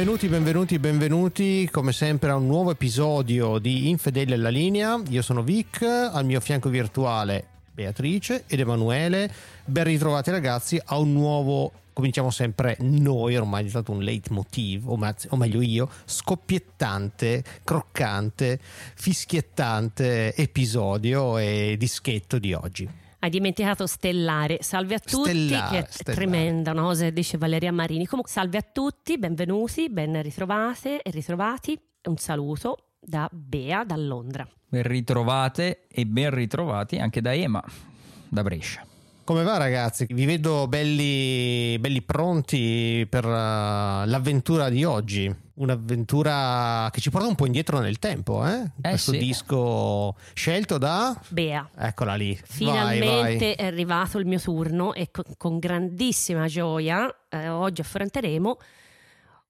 Benvenuti, benvenuti, benvenuti come sempre a un nuovo episodio di Infedeli alla linea. Io sono Vic, al mio fianco virtuale Beatrice ed Emanuele. Ben ritrovati ragazzi a un nuovo, cominciamo sempre noi, ormai è stato un leitmotiv, o, ma- o meglio io, scoppiettante, croccante, fischiettante episodio e dischetto di oggi. Hai dimenticato Stellare. Salve a tutti, Stellare, che è Stellare. tremenda, una cosa che dice Valeria Marini. Comunque, salve a tutti, benvenuti, ben ritrovate e ritrovati. Un saluto da Bea, da Londra. Ben ritrovate e ben ritrovati anche da Ema, da Brescia. Come va ragazzi? Vi vedo belli, belli pronti per uh, l'avventura di oggi. Un'avventura che ci porta un po' indietro nel tempo, eh? Eh, Questo sì. disco scelto da... Bea. Eccola lì. Finalmente Vai, vai. è arrivato il mio turno e co- con grandissima gioia eh, oggi affronteremo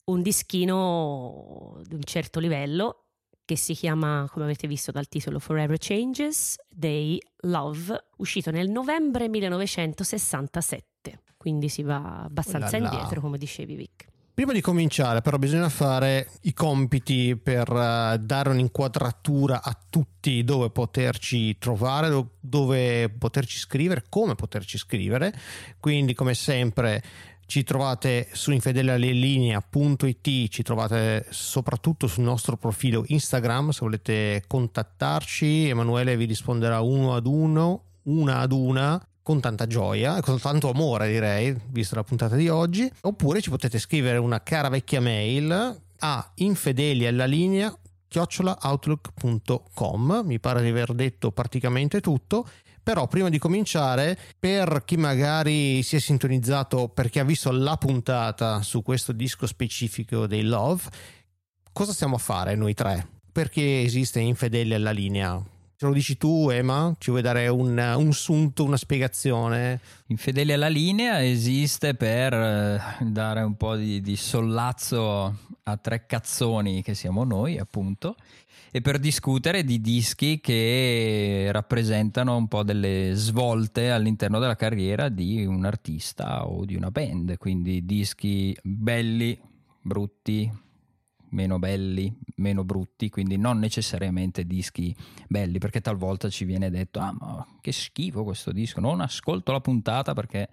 un dischino di un certo livello che si chiama, come avete visto dal titolo, Forever Changes Day Love, uscito nel novembre 1967. Quindi si va abbastanza là. indietro, come dicevi Vic. Prima di cominciare, però, bisogna fare i compiti per eh, dare un'inquadratura a tutti dove poterci trovare, do- dove poterci scrivere, come poterci scrivere. Quindi, come sempre, ci trovate su infedeleallinea.it, ci trovate soprattutto sul nostro profilo Instagram. Se volete contattarci, Emanuele vi risponderà uno ad uno, una ad una con tanta gioia e con tanto amore direi, visto la puntata di oggi, oppure ci potete scrivere una cara vecchia mail a infedeli alla linea chiocciolaoutlook.com mi pare di aver detto praticamente tutto però prima di cominciare per chi magari si è sintonizzato perché ha visto la puntata su questo disco specifico dei Love cosa stiamo a fare noi tre? Perché esiste infedeli alla linea ce lo dici tu Emma? ci vuoi dare un, un sunto una spiegazione Infedeli alla linea esiste per eh, dare un po' di, di sollazzo a tre cazzoni che siamo noi, appunto, e per discutere di dischi che rappresentano un po' delle svolte all'interno della carriera di un artista o di una band. Quindi dischi belli, brutti, meno belli, meno brutti, quindi non necessariamente dischi belli, perché talvolta ci viene detto "Ah, ma che schifo questo disco, non ascolto la puntata perché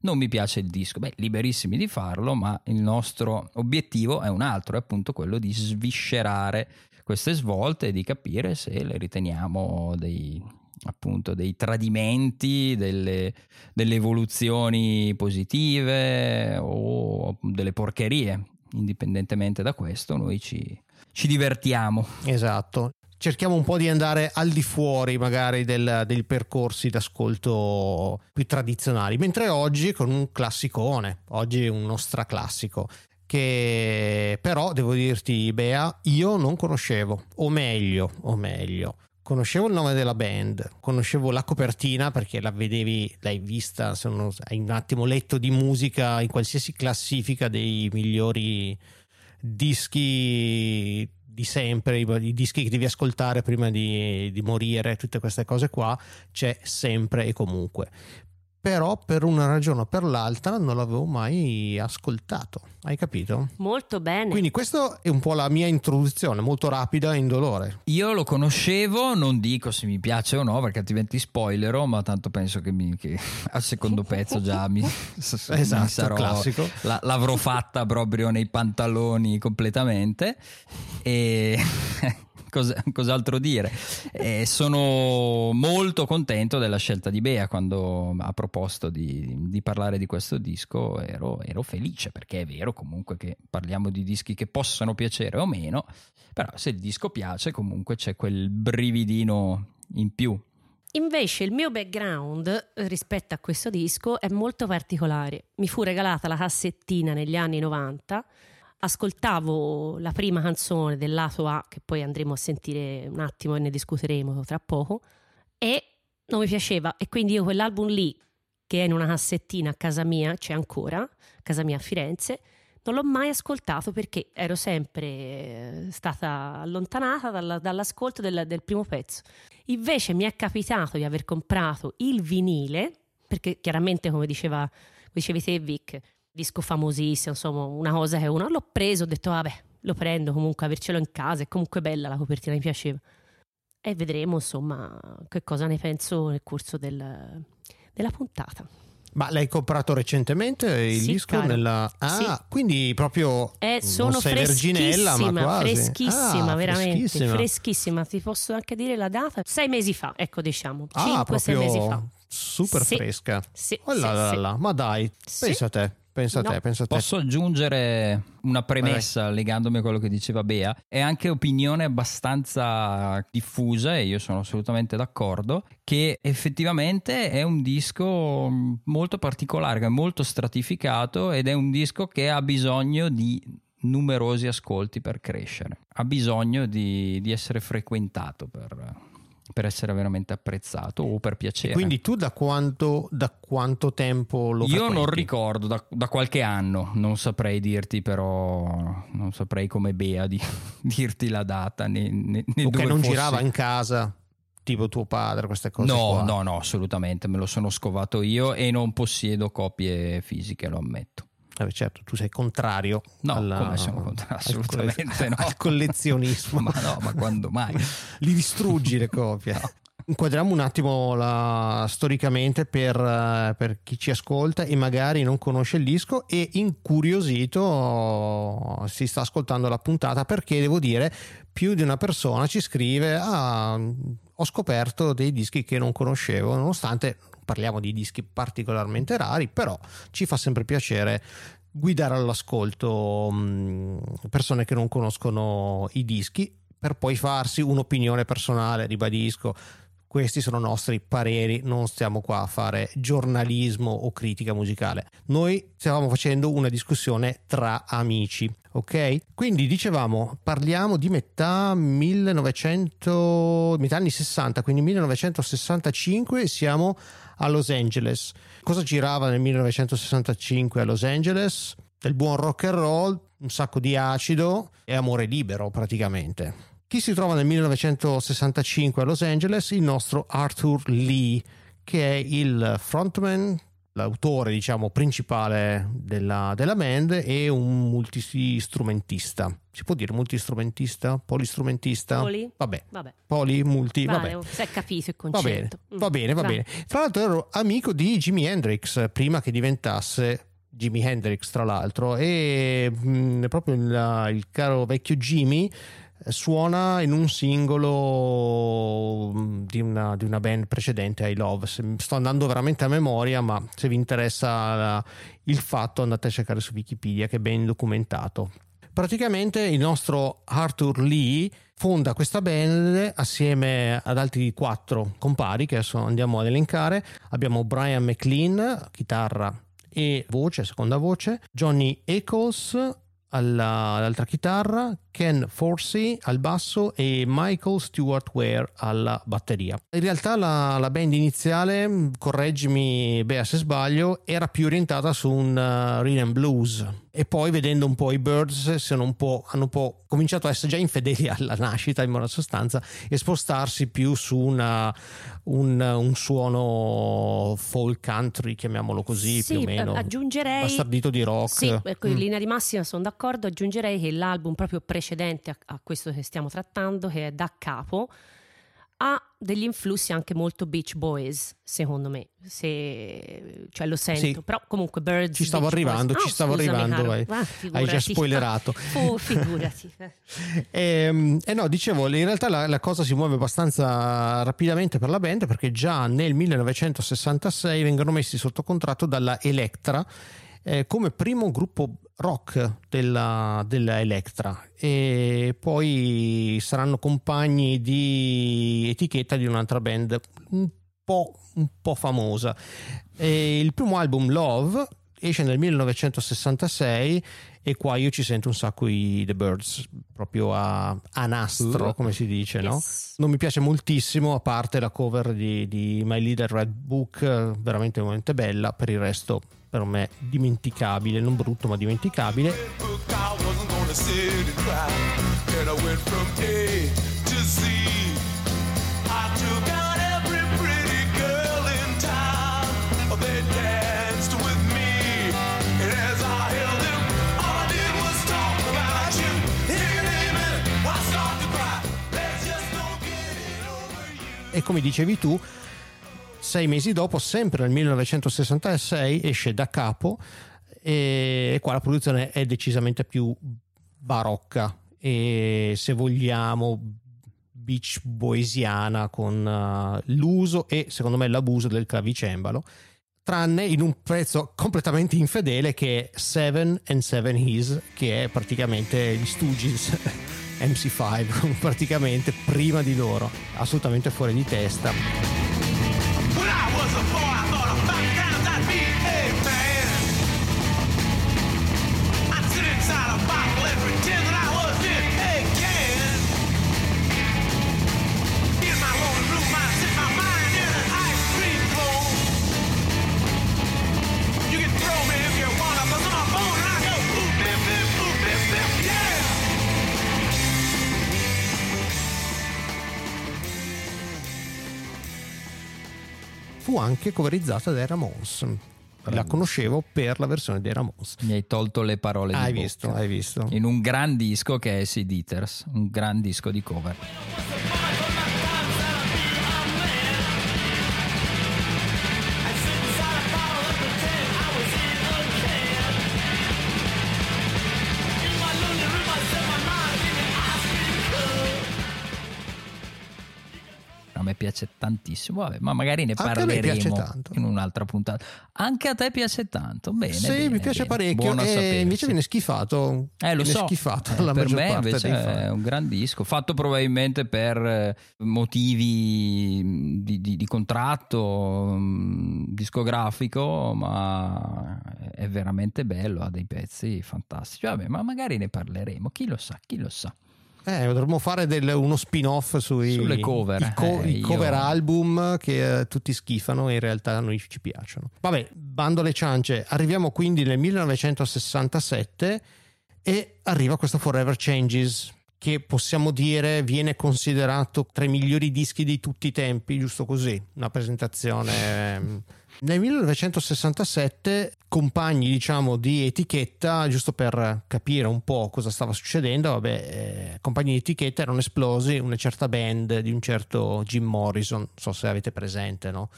non mi piace il disco". Beh, liberissimi di farlo, ma il nostro obiettivo è un altro, è appunto quello di sviscerare queste svolte e di capire se le riteniamo dei appunto dei tradimenti, delle, delle evoluzioni positive o delle porcherie. Indipendentemente da questo, noi ci, ci divertiamo. Esatto. Cerchiamo un po' di andare al di fuori magari del- dei percorsi d'ascolto più tradizionali, mentre oggi con un classicone, oggi uno straclassico, che però devo dirti Bea, io non conoscevo, o meglio, o meglio, conoscevo il nome della band, conoscevo la copertina perché la vedevi, l'hai vista, se non hai un attimo letto di musica in qualsiasi classifica dei migliori dischi di sempre, i dischi che devi ascoltare prima di, di morire, tutte queste cose qua, c'è sempre e comunque. Però per una ragione o per l'altra non l'avevo mai ascoltato, hai capito? Molto bene. Quindi questa è un po' la mia introduzione, molto rapida e indolore. Io lo conoscevo, non dico se mi piace o no, perché altrimenti spoilerò, ma tanto penso che, mi- che al secondo pezzo già mi, s- mi Esatto, sarò- classico. la- l'avrò fatta proprio nei pantaloni completamente. E cos- cos'altro dire? Eh, sono molto contento della scelta di Bea quando ha proposto di, di parlare di questo disco. Ero, ero felice perché è vero comunque che parliamo di dischi che possono piacere o meno, però se il disco piace comunque c'è quel brividino in più. Invece il mio background eh, rispetto a questo disco è molto particolare. Mi fu regalata la cassettina negli anni 90, ascoltavo la prima canzone del lato A, che poi andremo a sentire un attimo e ne discuteremo tra poco, e non mi piaceva. E quindi io quell'album lì, che è in una cassettina a casa mia, c'è ancora, casa mia a Firenze, non l'ho mai ascoltato perché ero sempre eh, stata allontanata dalla- dall'ascolto del, del primo pezzo. Invece mi è capitato di aver comprato il vinile, perché chiaramente, come diceva, dicevi te, Vic, disco famosissimo, insomma, una cosa che uno l'ho preso, ho detto vabbè, lo prendo comunque, avercelo in casa, è comunque bella la copertina, mi piaceva. E vedremo insomma che cosa ne penso nel corso del, della puntata. Ma l'hai comprato recentemente il Sì, disco? caro. Nella... Ah, Sì. quindi proprio Eh, sono sei verginella, ma quasi. freschissima, Ah, veramente, freschissima. freschissima. Ti posso anche dire la data? Sei mesi fa, ecco diciamo, Ah, 5-6 mesi fa. super Sì. fresca. Sì, Oh là sì, là là, Ma dai, pensa a te, pensa a No. te, pensa a te. Posso aggiungere una premessa legandomi a quello che diceva Bea? È anche opinione abbastanza diffusa, e io sono assolutamente d'accordo, che effettivamente è un disco molto particolare, molto stratificato ed è un disco che ha bisogno di numerosi ascolti per crescere, ha bisogno di, di essere frequentato per, per essere veramente apprezzato o per piacere. Quindi tu da quanto, da quanto tempo lo Io non ricordo da, da qualche anno, non saprei dirti però, non saprei come Bea di dirti la data né, né, né Ok, dove non fosse. girava in casa, tipo tuo padre, queste cose No, qua. no, no, assolutamente, me lo sono scovato io e non possiedo copie fisiche, lo ammetto. Eh, certo, tu sei contrario No, alla- contrario? al Assolutamente colle- no. al collezionismo. Ma no, ma quando mai? Li distruggi le copie. Inquadriamo un attimo la- storicamente per, eh, per chi ci ascolta e magari non conosce il disco e incuriosito si sta ascoltando la puntata perché devo dire più di una persona ci scrive ah, ho scoperto dei dischi che non conoscevo nonostante parliamo di dischi particolarmente rari però ci fa sempre piacere guidare all'ascolto mh, persone che non conoscono i dischi per poi farsi un'opinione personale, ribadisco. Questi sono nostri pareri, non stiamo qua a fare giornalismo o critica musicale. Noi stavamo facendo una discussione tra amici, ok? Quindi dicevamo, parliamo di metà 1900, metà anni 60, quindi 1965 siamo a Los Angeles. Cosa girava nel 1965 a Los Angeles? Del buon rock and roll, un sacco di acido e amore libero praticamente. Chi si trova nel 1965 a Los Angeles? Il nostro Arthur Lee, che è il frontman, l'autore diciamo principale della, della band e un multistrumentista. Si può dire multistrumentista? Polistrumentista? Poli? Vabbè, Vabbè, poli, multi, vabbè. vale, si è capito il Va bene, concetto. Mm. va bene, va Vai. bene. Tra l'altro ero amico di Jimi Hendrix prima che diventasse Jimi Hendrix, tra l'altro, e mh, proprio il, il caro vecchio eh, suona in un singolo mh, di una, di una band precedente, I Love. Sto andando veramente a memoria, ma se vi interessa il fatto andate a cercare su Wikipedia che è ben documentato. Praticamente il nostro Arthur Lee fonda questa band assieme ad altri quattro compari che adesso andiamo ad elencare. Abbiamo Brian McLean, chitarra e voce, seconda voce, Johnny Eccles alla- all'altra chitarra, Ken Forsey al basso e Michael Stewart Ware alla batteria. In realtà la, la band iniziale, correggimi Bea se sbaglio, era più orientata su un uh, rhythm blues e poi vedendo un po' i Birds sono un po', hanno un po' cominciato a essere già infedeli alla nascita in buona sostanza e spostarsi più su una, un, un suono folk country, chiamiamolo così, Sì, più o meno. eh, aggiungerei Bastardito di rock. Sì, ecco, in Mm. linea di massima sono d'accordo. Aggiungerei che l'album proprio precedente a, a questo che stiamo trattando, che è Da Capo, ha degli influssi anche molto Beach Boys, secondo me. Se, cioè lo sento, Sì. però comunque Birds. Ci stavo Beach Boys- arrivando, ci Oh, stavo scusami, arrivando, hai- Ah, hai già spoilerato. Oh, figurati. E, e no, dicevo, in realtà la, la cosa si muove abbastanza rapidamente per la band perché già nel 1966 vengono messi sotto contratto dalla Electra eh, come primo gruppo rock della, della Electra e poi saranno compagni di etichetta di un'altra band un po', un po' famosa. E il primo album Love esce nel 1966 e qua io ci sento un sacco i The Birds proprio a, a nastro Uh. come si dice no? Yes. non mi piace moltissimo a parte la cover di, di My Little Red Book veramente veramente bella per il resto per me dimenticabile, non brutto ma dimenticabile. E come dicevi tu, sei mesi dopo, sempre nel 1966, esce da capo e qua la produzione è decisamente più barocca. E se vogliamo beach boesiana con uh, l'uso e secondo me l'abuso del clavicembalo tranne in un pezzo completamente infedele che è Seven and Seven His che è praticamente gli Stooges MC5 praticamente prima di loro. Assolutamente fuori di testa before I thought I about fu anche coverizzata dai Ramones la conoscevo per la versione dei Ramones Mi hai tolto le parole hai di visto bocca. hai visto In un gran disco che è Sid Eaters, un gran disco di cover. Piace tantissimo, vabbè, ma magari ne Anche parleremo in un'altra puntata. Anche a te piace tanto, bene. sì bene, mi piace bene. parecchio Buono e sapersi. invece viene schifato Eh, lo viene so. schifato Eh, per me invece è un gran disco, fatto probabilmente per eh, motivi mm, di, di- di contratto mm, discografico, ma è veramente bello, ha dei pezzi fantastici. Vabbè, ma magari ne parleremo, chi lo sa, chi lo sa. Eh, dovremmo fare del- uno spin-off sui Sulle cover, i, co- eh, i io- cover album che eh, tutti schifano e in realtà a noi ci piacciono. Vabbè, bando alle ciance, arriviamo quindi nel 1967 e arriva questo Forever Changes che possiamo dire viene considerato tra i migliori dischi di tutti i tempi, giusto così, una presentazione... Nel 1967 compagni diciamo di etichetta, giusto per capire un po' cosa stava succedendo, vabbè, eh, compagni di etichetta erano esplosi una certa band di un certo Jim Morrison, non so se avete presente, no?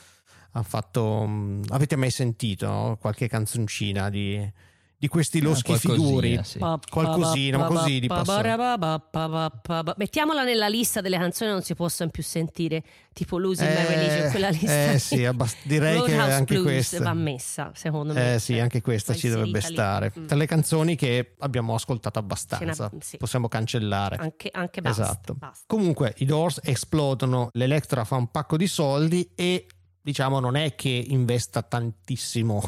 Fatto, mm, avete mai sentito no? qualche canzoncina di, di questi loschi Ah, qualcosina, figuri? sì. Qualcosina, ma così di passaggio. Mettiamola nella lista delle canzoni non si possono più sentire, tipo Losing My Eh, Religion, quella lista. eh, sì, abbast- direi che anche Blues questa- va messa, secondo me. Eh sì, anche questa ci dovrebbe inserita lì. stare. Mm. Tra le canzoni che abbiamo ascoltato abbastanza, n'è- sì. possiamo cancellare. Anche, anche basta, esatto. basta. Comunque i Doors esplodono, l'Electra fa un pacco di soldi e diciamo non è che investa tantissimo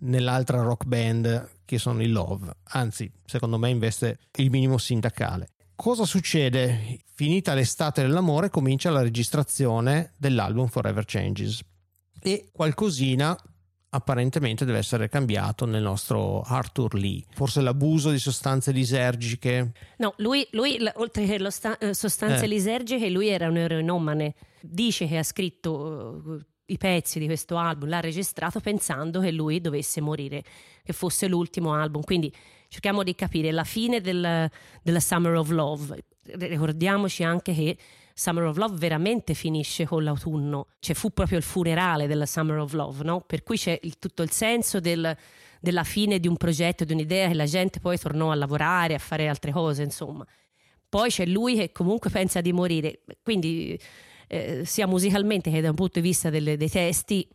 nell'altra rock band che sono i Love, anzi secondo me investe il minimo sindacale. Cosa succede? Finita l'estate dell'amore comincia la registrazione dell'album Forever Changes e qualcosina apparentemente deve essere cambiato nel nostro Arthur Lee. Forse l'abuso di sostanze lisergiche, No, lui, lui, oltre che lo sta- eh, sostanze Eh. lisergiche, lui era un eroinomane. Dice che ha scritto i pezzi di questo album, l'ha registrato pensando che lui dovesse morire, che fosse l'ultimo album. Quindi cerchiamo di capire la fine del- della Summer of Love. Ricordiamoci anche che Summer of Love veramente finisce con l'autunno, cioè fu proprio il funerale della Summer of Love, no? Per cui c'è il- tutto il senso del- della fine di un progetto, di un'idea che la gente poi tornò a lavorare, a fare altre cose, insomma. Poi c'è lui che comunque pensa di morire, quindi eh, sia musicalmente che da un punto di vista delle- dei testi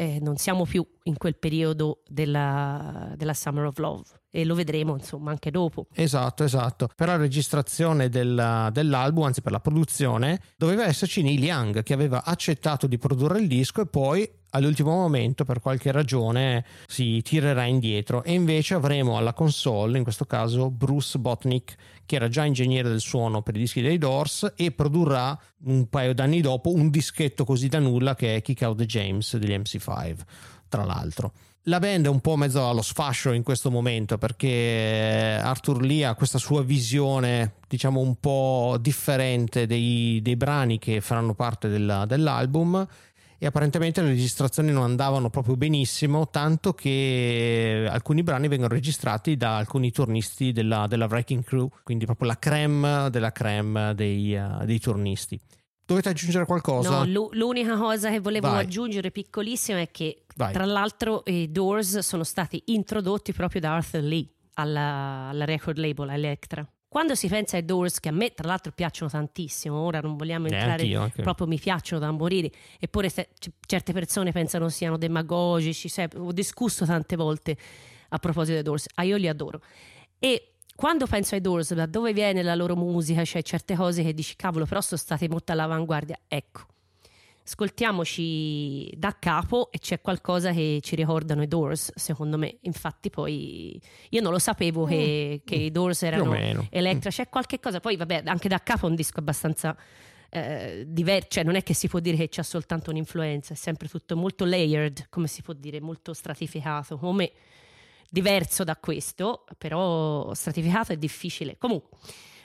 eh, non siamo più in quel periodo della, della Summer of Love e lo vedremo insomma anche dopo. Esatto, esatto. Per la registrazione della- dell'album, anzi per la produzione, doveva esserci Neil Young che aveva accettato di produrre il disco e poi all'ultimo momento per qualche ragione si tirerà indietro e invece avremo alla console in questo caso Bruce Botnick che era già ingegnere del suono per i dischi dei Doors e produrrà un paio d'anni dopo un dischetto così da nulla che è Kick Out the James degli MC5 tra l'altro. La band è un po' mezzo allo sfascio in questo momento perché Arthur Lee ha questa sua visione diciamo un po' differente dei, dei brani che faranno parte della- dell'album e apparentemente le registrazioni non andavano proprio benissimo tanto che alcuni brani vengono registrati da alcuni turnisti della, della Wrecking Crew quindi proprio la creme della creme dei, eh, dei turnisti Dovete aggiungere qualcosa? No, l'u- l'unica cosa che volevo Vai. aggiungere piccolissima è che Vai. tra l'altro i Doors sono stati introdotti proprio da Arthur Lee alla, alla record label, a Electra. Quando si pensa ai Doors, che a me tra l'altro piacciono tantissimo, ora non vogliamo Eh, entrare, anch'io, anche- proprio mi piacciono da morire, eppure se- c- certe persone pensano siano demagogici, sai, ho discusso tante volte a proposito dei Doors, ah, io li adoro. E quando penso ai Doors, da dove viene la loro musica, cioè certe cose che dici, cavolo, però sono state molto all'avanguardia, ecco. Ascoltiamoci da capo e c'è qualcosa che ci ricordano i Doors, secondo me. Infatti, poi io non lo sapevo che, che i Doors Mm. Erano. Electra, c'è qualche cosa. Poi, vabbè, anche da capo è un disco abbastanza eh, diverso, cioè non è che si può dire che c'ha soltanto un'influenza, è sempre tutto molto layered, come si può dire, molto stratificato, come diverso da questo, però stratificato è difficile. Comunque,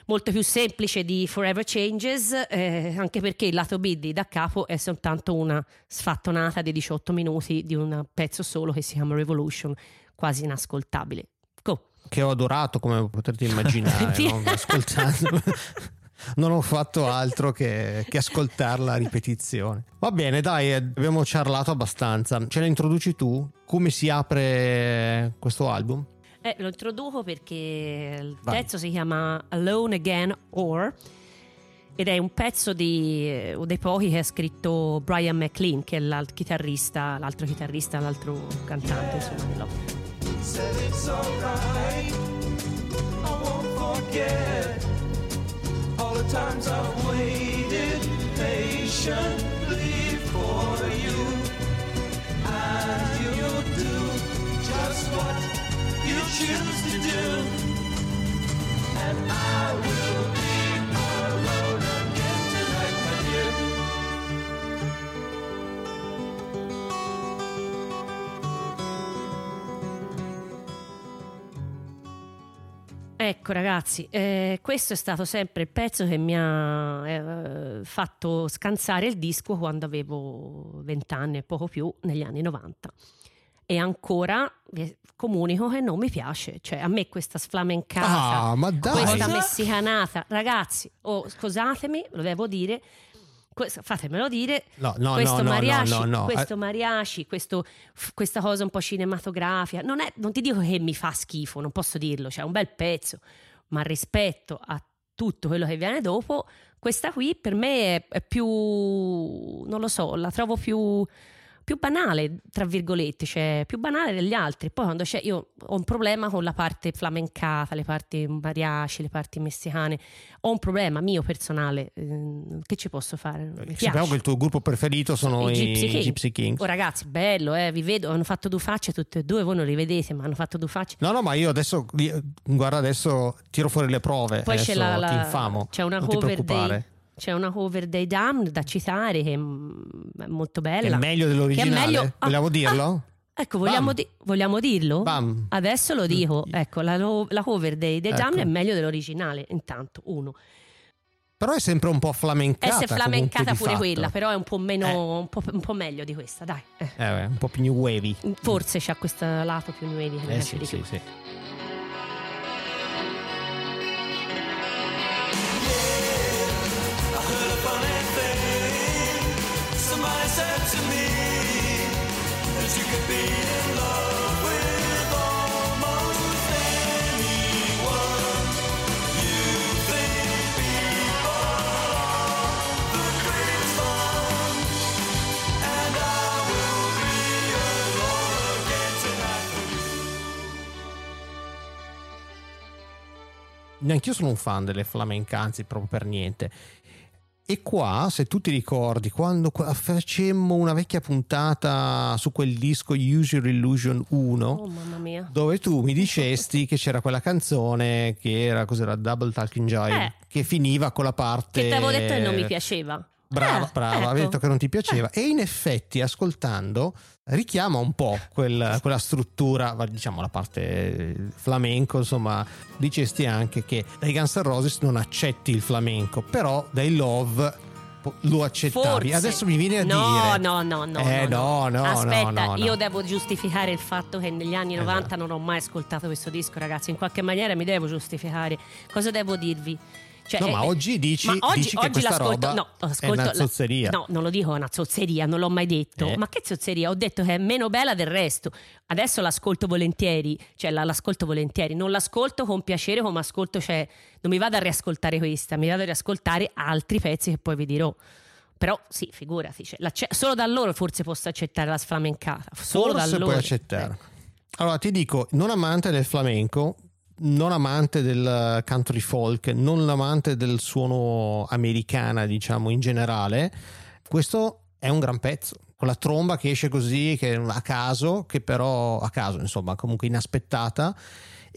molto più semplice di Forever Changes, eh, anche perché il lato B di da capo è soltanto una sfattonata di 18 minuti di un pezzo solo che si chiama Revolution, quasi inascoltabile. Go. Che ho adorato, come potrete immaginare, no? ascoltando. Non ho fatto altro che, che ascoltarla a ripetizione. Va bene, dai, abbiamo ciarlato abbastanza. Ce la introduci tu? Come si apre questo album? Eh, lo introduco perché il Vai. pezzo si chiama Alone Again Or ed è un pezzo di, eh, dei pochi che ha scritto Brian McLean, che è l'alt- chitarrista, l'altro chitarrista, l'altro cantante, insomma, dell'opera. said it's alright. I won't forget all the times I've waited patiently for you. And you'll do just what you choose to do. And I will be alone again tonight, my dear. Ecco ragazzi, eh, questo è stato sempre il pezzo che mi ha eh, fatto scansare il disco quando avevo 20 anni e poco più, negli anni 90. E ancora comunico che non mi piace, cioè a me questa sflamencata, Ah, questa messicanata, ragazzi, oh, scusatemi, lo devo dire, questo- fatemelo dire, No, no, questo no, no, mariachi, questo mariachi, questo- questa cosa un po' cinematografica, non, è- non ti dico che mi fa schifo, non posso dirlo, cioè è un bel pezzo, ma rispetto a tutto quello che viene dopo, questa qui per me è, è più, non lo so, la trovo più, più banale, tra virgolette, cioè più banale degli altri. Poi quando c'è, io ho un problema con la parte flamencata, le parti mariachi, le parti messicane, ho un problema mio personale, ehm, che ci posso fare? Mi Sappiamo che il tuo gruppo preferito sono i, Gypsy Kings. Oh, ragazzi, bello, eh, vi vedo, hanno fatto due facce tutte e due, voi non li vedete, ma hanno fatto due facce. No, no, ma io adesso, guarda, adesso tiro fuori le prove. Poi c'è, adesso la, la- ti infamo. c'è una non ti cover dei. C'è una cover dei Damned da citare che mm, è molto Che bella. è meglio dell'originale. Che è meglio- ah, Vogliamo dirlo? ah, ecco, vogliamo, di- vogliamo dirlo? Bam. Adesso lo dico. Ecco, la, lo- la cover dei, dei Ecco. Damned è meglio dell'originale. Intanto, uno. Però è sempre un po' flamencata. Essere flamencata pure fatto. quella, però è un po' meno, Eh. un, po', un po' meglio di questa, dai. eh. Eh, un po' più new wavy. Forse c'ha questo lato più nuovi che mi Eh sì, sì, più. sì. Neanch'io sono un fan delle flamencanze proprio per niente. E qua, se tu ti ricordi, quando qua- facemmo una vecchia puntata su quel disco Use Your Illusion 1, Oh mamma mia. dove tu mi dicesti che c'era quella canzone che era cos'era Double Talking Jive, Eh. che finiva con la parte. Che ti avevo detto che non mi piaceva. Brava, Eh, brava, ecco. avevi detto che non ti piaceva. E in effetti, ascoltando, richiama un po' quel- quella struttura, diciamo la parte flamenco, insomma, dicesti anche che dai Guns N' Roses non accetti il flamenco, però dai Love lo accettavi. Forse. Adesso mi viene a no, dire... No, no, no. Eh, no, no, Aspetta, no, no, no. io devo giustificare il fatto che negli anni 90 Esatto. non ho mai ascoltato questo disco, ragazzi. In qualche maniera mi devo giustificare. Cosa devo dirvi? Cioè, No, eh, ma oggi dici- ma oggi, dici che oggi questa l'ascolto, roba no, è ascolto una la- zozzeria. no, non lo dico è una zozzeria, non l'ho mai detto. Eh. Ma che zozzeria? Ho detto che è meno bella del resto. Adesso l'ascolto volentieri, cioè la- l'ascolto volentieri. Non l'ascolto con piacere come ascolto, cioè non mi vado a riascoltare questa, mi vado a riascoltare altri pezzi che poi vi dirò. Però sì, figurati, cioè, solo da loro forse posso accettare la sflamencata. Solo da Forse loro. puoi accettare. Eh. Allora ti dico, non amante del flamenco, non amante del country folk, non amante del suono americana, diciamo in generale, questo è un gran pezzo. Con la tromba che esce così, che a caso, che però a caso, insomma, comunque inaspettata,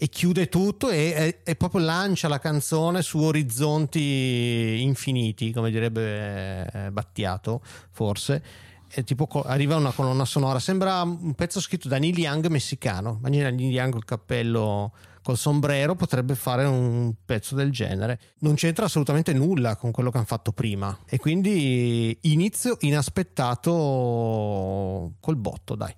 e chiude tutto e, e- e proprio lancia la canzone su orizzonti infiniti, come direbbe eh, Battiato, forse. E tipo arriva una colonna sonora, sembra un pezzo scritto da Neil Young messicano. Immagina Neil Young col cappello col sombrero potrebbe fare un pezzo del genere. Non c'entra assolutamente nulla con quello che hanno fatto prima. E quindi inizio inaspettato col botto, dai.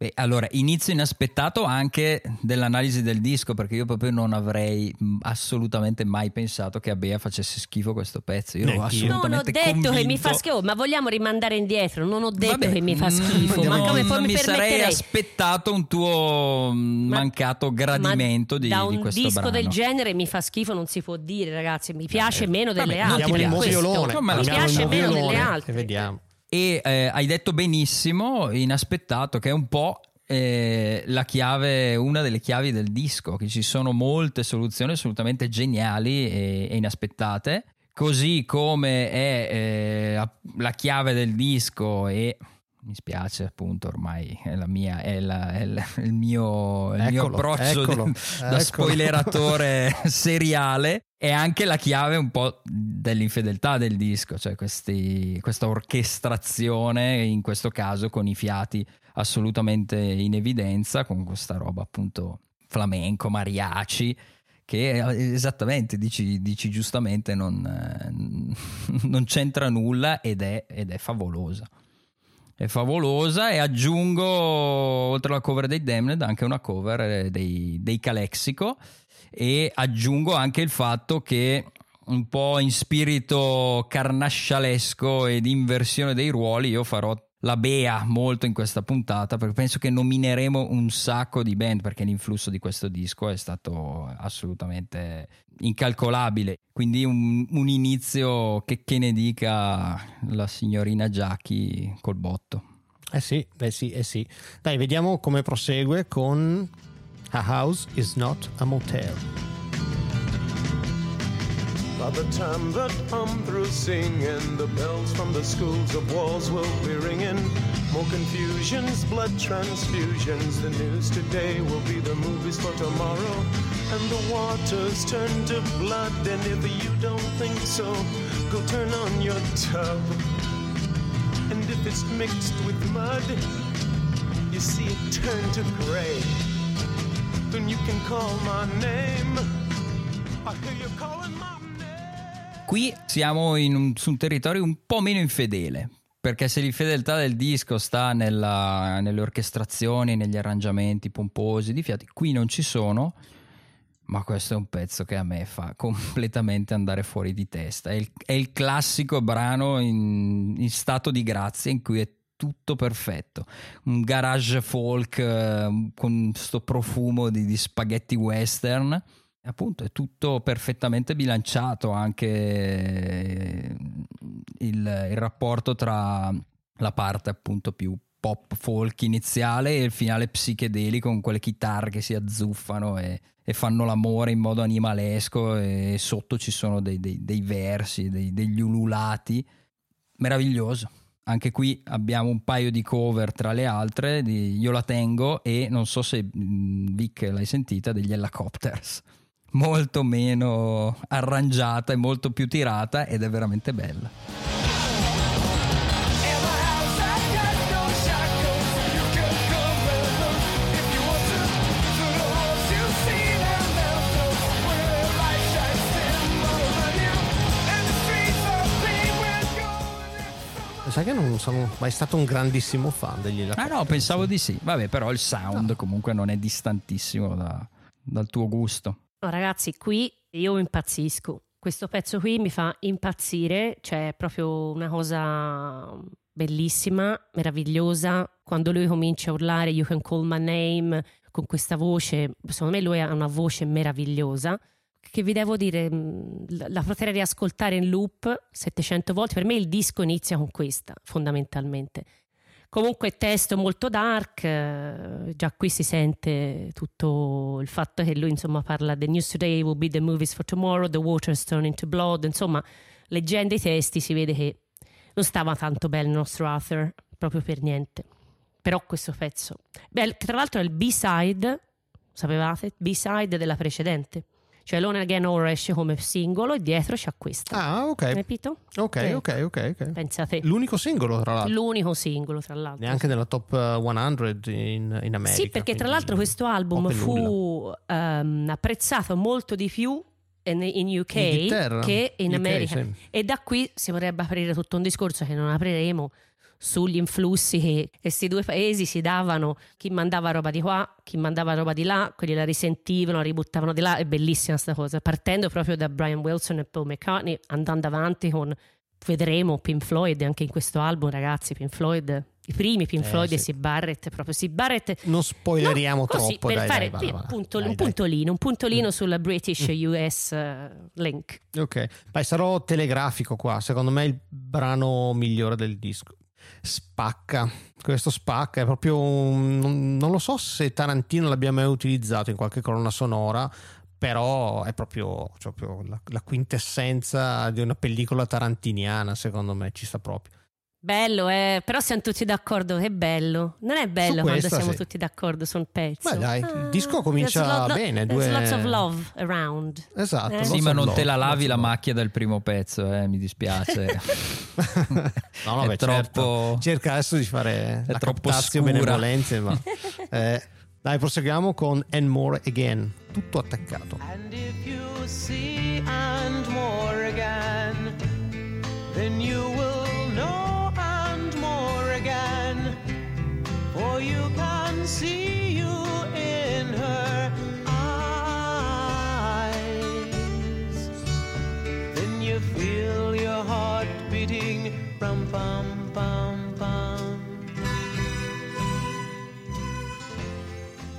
Beh, allora, inizio inaspettato anche dell'analisi del disco, perché io proprio non avrei assolutamente mai pensato che a Bea facesse schifo questo pezzo. Io Neanch'io. Non ho assolutamente detto che mi fa convinto- schifo, ma vogliamo rimandare indietro. Non ho detto Vabbè, che mi fa mm, schifo, ma no, come poi non mi mi sarei aspettato un tuo Ma- mancato gradimento ma di, da di un questo disco brano. del genere mi fa schifo, non si può dire, ragazzi. Mi piace meno delle vabbè, non altre. questo. No, ma mi piace meno delle altre. Vediamo. E eh, hai detto benissimo, inaspettato, che è un po' eh, la chiave, una delle chiavi del disco, che ci sono molte soluzioni assolutamente geniali e, e inaspettate, così come è eh, la chiave del disco e mi spiace appunto ormai è la mia è, la- è il, il mio, il mio Eccolo, approccio eccolo, di- da eccolo. spoileratore seriale è anche la chiave un po' dell'infedeltà del disco, cioè questi- questa orchestrazione, in questo caso con i fiati assolutamente in evidenza, con questa roba appunto flamenco, mariachi, che eh, esattamente, dici, dici giustamente, non, eh, non c'entra nulla ed è, ed è favolosa. È favolosa e aggiungo, oltre alla cover dei Damned, anche una cover eh, dei, dei Calexico. E aggiungo anche il fatto che un po' in spirito carnascialesco ed inversione dei ruoli io farò la Bea molto in questa puntata perché penso che nomineremo un sacco di band perché l'influsso di questo disco è stato assolutamente incalcolabile quindi un, un inizio che, che ne dica la signorina Jackie col botto Eh sì, eh sì, eh sì. Dai, vediamo come prosegue con A House is not a motel. By the time that I'm through singing, the bells from the schools of walls will be ringing. More confusions, blood transfusions. The news today will be the movies for tomorrow. And the waters turn to blood. And if you don't think so, go turn on your tub. And if it's mixed with mud, you see it turn to gray. Then you can call my name. I hear you calling. Qui siamo un- su un territorio un po' meno infedele, perché se l'infedeltà del disco sta nella- nelle orchestrazioni, negli arrangiamenti pomposi di fiati, qui non ci sono, ma questo è un pezzo che a me fa completamente andare fuori di testa. È il, è il classico brano in, in stato di grazia in cui è tutto perfetto. Un garage folk eh, con sto profumo di, di spaghetti western. Appunto, è tutto perfettamente bilanciato, anche eh, il, il rapporto tra la parte appunto più pop folk iniziale e il finale psichedelico con quelle chitarre che si azzuffano e, e fanno l'amore in modo animalesco e sotto ci sono dei, dei- dei versi, dei- degli ululati. Meraviglioso. Anche qui abbiamo un paio di cover tra le altre, di Io la tengo e non so se mh, Vic l'hai sentita, degli Helicopters. Molto meno arrangiata e molto più tirata ed è veramente bella. Sai che non sono mai stato un grandissimo fan degli Ah Helicopters. no, pensavo di sì. Vabbè, però il sound comunque non è distantissimo da- dal tuo gusto. No, ragazzi, qui io impazzisco. questo pezzo qui mi fa impazzire, cioè è proprio una cosa bellissima, meravigliosa. Quando lui comincia a urlare You can call my name con questa voce, secondo me lui ha una voce meravigliosa. Che vi devo dire, la- la potrei riascoltare in loop 700 volte. Per me il disco inizia con questa, fondamentalmente. Comunque testo molto dark, eh, già qui si sente tutto il fatto che lui insomma parla The news today will be the movies for tomorrow, the waters turn into blood, insomma leggendo i testi si vede che non stava tanto bene il nostro Arthur, proprio per niente. Però questo pezzo, beh, tra l'altro è il B-side, sapevate? B-side della precedente. Cioè Lone Again ora esce come singolo e dietro c'è questa. Ah, ok. Capito? Ok, Eh, ok, ok. ok. Pensate, L'unico singolo, tra l'altro. l'unico singolo tra l'altro. Neanche nella top eh, 100 in, in America. Sì, perché tra l'altro questo album fu ehm, apprezzato molto di più in, in UK Inghilterra. che in UK, America. sì. E da qui si vorrebbe aprire tutto un discorso che non apriremo sugli influssi che questi due paesi si davano, chi mandava roba di qua, chi mandava roba di là, quelli la risentivano, la ributtavano di là, è bellissima sta cosa, partendo proprio da Brian Wilson e Paul McCartney, andando avanti con, vedremo Pink Floyd anche in questo album ragazzi, Pink Floyd, i primi Pink Eh, Floyd e sì. Sid Barrett, proprio Sid Barrett Non spoileriamo No, così, troppo. per dai, fare dai, va, va, punto- Dai, un puntolino, un puntolino sulla British US eh, link. Ok, Vai, sarò telegrafico qua. Secondo me è il brano migliore del disco. Spacca. Questo spacca è proprio un- non, lo so se Tarantino l'abbia mai utilizzato in qualche colonna sonora, però è proprio, cioè, proprio la, la quintessenza di una pellicola tarantiniana, secondo me, ci sta proprio. Bello, eh, però siamo tutti d'accordo che è bello. Non è bello quando questa, siamo sì. tutti d'accordo sul pezzo. Beh, dai, il disco comincia there's lo- bene, due- lots of love around. Esatto. Eh. Sì, ma non love, te la lavi la macchia del primo pezzo, eh, mi dispiace. no, no, È beh, certo. troppo- Cerca adesso di fare è la troppo benevolenze, ma eh, dai, proseguiamo con And More Again, tutto attaccato. And if you see and more again, then you will For you can see you in her eyes. Then you feel your heart beating rum pum pum pum.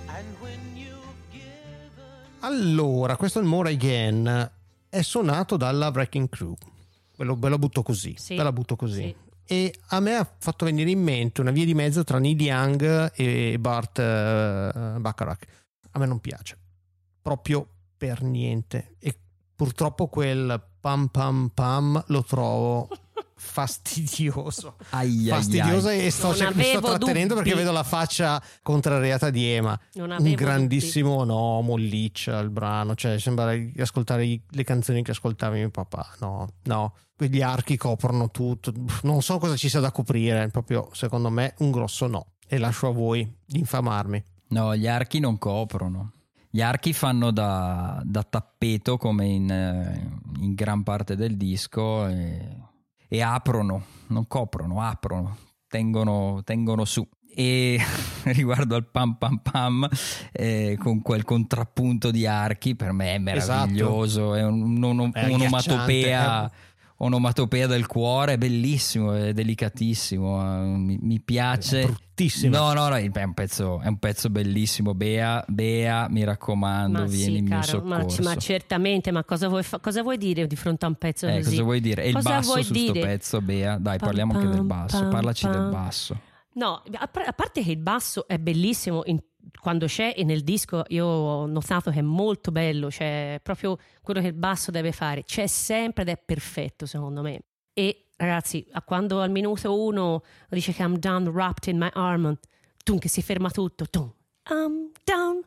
And when you've given Allora, questo è il More Again è suonato dalla Wrecking Crew. Ve lo, ve lo butto così. Sì, Ve la butto così. sì. E a me ha fatto venire in mente una via di mezzo tra Neil Young e Bart eh, Bacharach. A me non piace. Proprio per niente. E purtroppo quel pam pam pam lo trovo fastidioso. Ai, ai, fastidioso ai. e sto, cer- mi sto trattenendo dubbi. perché vedo la faccia contrariata di Ema Non un grandissimo no, molliccia il brano, cioè sembra di ascoltare le canzoni che ascoltava mio papà. No, no, quegli archi coprono tutto, non so cosa ci sia da coprire, proprio secondo me un grosso no. E lascio a voi di infamarmi. No, gli archi non coprono. Gli archi fanno da, da tappeto come in, eh, in gran parte del disco e, e aprono, non coprono, aprono, tengono, tengono su. E riguardo al pam pam pam, eh, con quel contrappunto di archi, per me è meraviglioso, è un- un- È agghiacciante, onomatopea del cuore, è bellissimo, è delicatissimo, eh, mi, mi piace. È bruttissima. No, no, no, è un pezzo, è un pezzo bellissimo. Bea, Bea, mi raccomando, Ma vieni sì, in mio caro, ma, soccorso. ma certamente, ma cosa vuoi, fa- cosa vuoi dire di fronte a un pezzo Eh, così? cosa vuoi dire? E il Cosa basso su sto dire? pezzo, Bea? Dai, Pam, parliamo anche del pam, basso. pam, Parlaci del pam. basso. No, a parte che il basso è bellissimo in- quando c'è e nel disco io ho notato che è molto bello, cioè proprio quello che il basso deve fare, c'è sempre ed è perfetto secondo me. E ragazzi, a quando al minuto uno dice che I'm down wrapped in my arm, tum, che si ferma tutto, tum, I'm down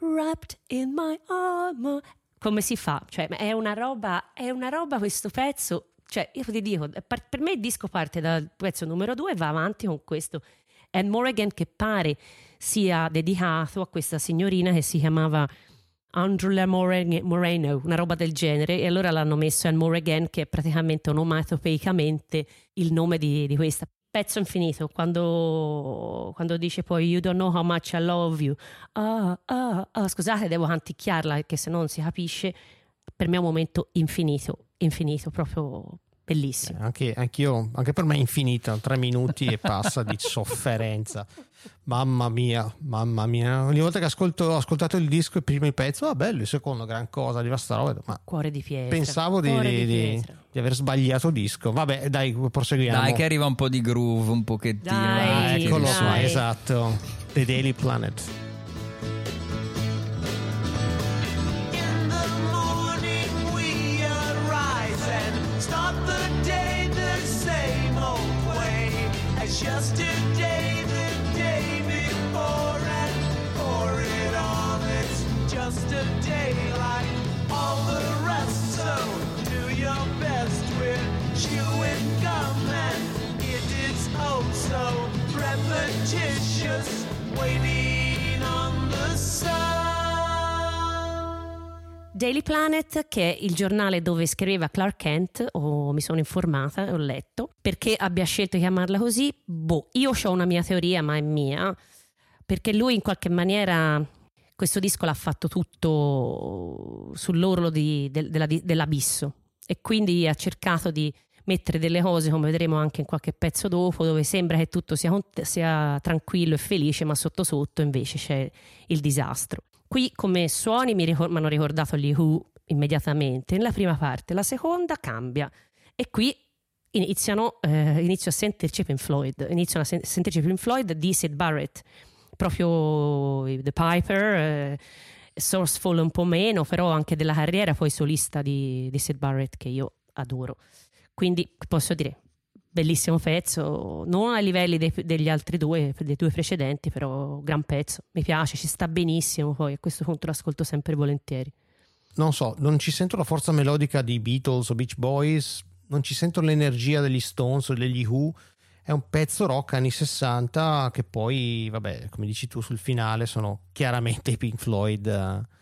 wrapped in my arm. Come si fa? Cioè, è una roba, è una roba questo pezzo. Cioè, io ti dico, per me il disco parte dal pezzo numero due e va avanti con questo. And Morrigan che pare sia dedicato a questa signorina che si chiamava Andrea Moreno, una roba del genere, e allora l'hanno messo Anne Morrigan, che è praticamente onomatopeicamente il nome di, di questa. Pezzo infinito, quando, quando dice poi You don't know how much I love you. Ah, ah, ah, scusate, devo canticchiarla perché se no non si capisce. per me è un momento infinito, infinito, proprio bellissimo. Eh, Anche, anch'io, anche per me è infinita, tre minuti e passa di sofferenza. Mamma mia, mamma mia. Ogni volta che ascolto, ho ascoltato il disco, il primo pezzo, ah bello, il secondo, gran cosa, arriva sta roba, ma Cuore di pietra. pensavo di, di- di- di aver sbagliato disco. Vabbè, dai, proseguiamo. Dai che arriva un po' di groove, un pochettino. Dai, Ah, eccolo dai. esatto. The Daily Planet. Repetitious, waiting on the sun. Daily Planet, che è il giornale dove scriveva Clark Kent, o mi sono informata, ho letto, perché abbia scelto di chiamarla così, boh, io ho una mia teoria, ma è mia, perché lui in qualche maniera questo disco l'ha fatto tutto sull'orlo di- del- della- dell'abisso. E quindi ha cercato di mettere delle cose, come vedremo anche in qualche pezzo dopo, dove sembra che tutto sia, sia tranquillo e felice, ma sotto sotto invece c'è il disastro. Qui come suoni mi ricor- mi hanno ricordato gli Who immediatamente, nella prima parte, la seconda cambia. E qui iniziano, eh, inizio a sentirci Pink Floyd, iniziano a sen- sentirci Pink Floyd di Sid Barrett, proprio The Piper, eh, Sourceful un po' meno, però anche della carriera poi solista di, di Sid Barrett che io adoro. Quindi posso dire, bellissimo pezzo, non ai livelli dei- degli altri due, dei due precedenti, però gran pezzo, mi piace, ci sta benissimo, poi a questo punto l'ascolto sempre volentieri. Non so, non ci sento la forza melodica di Beatles o Beach Boys, non ci sento l'energia degli Stones o degli Who. È un pezzo rock anni 60 che poi, vabbè, come dici tu sul finale, sono chiaramente i Pink Floyd. eh.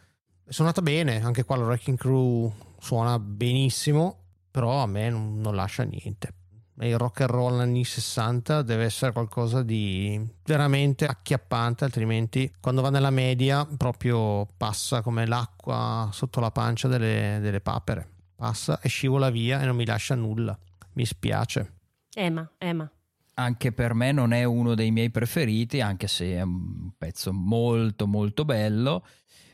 Suonata bene, anche qua la Wrecking Crew suona benissimo, però a me non, non lascia niente. Il rock and roll anni 60 deve essere qualcosa di veramente acchiappante, altrimenti quando va nella media proprio passa come l'acqua sotto la pancia delle, delle papere. Passa e scivola via e non mi lascia nulla. Mi spiace. Emma, Emma. Anche per me non è uno dei miei preferiti, anche se è un pezzo molto molto bello.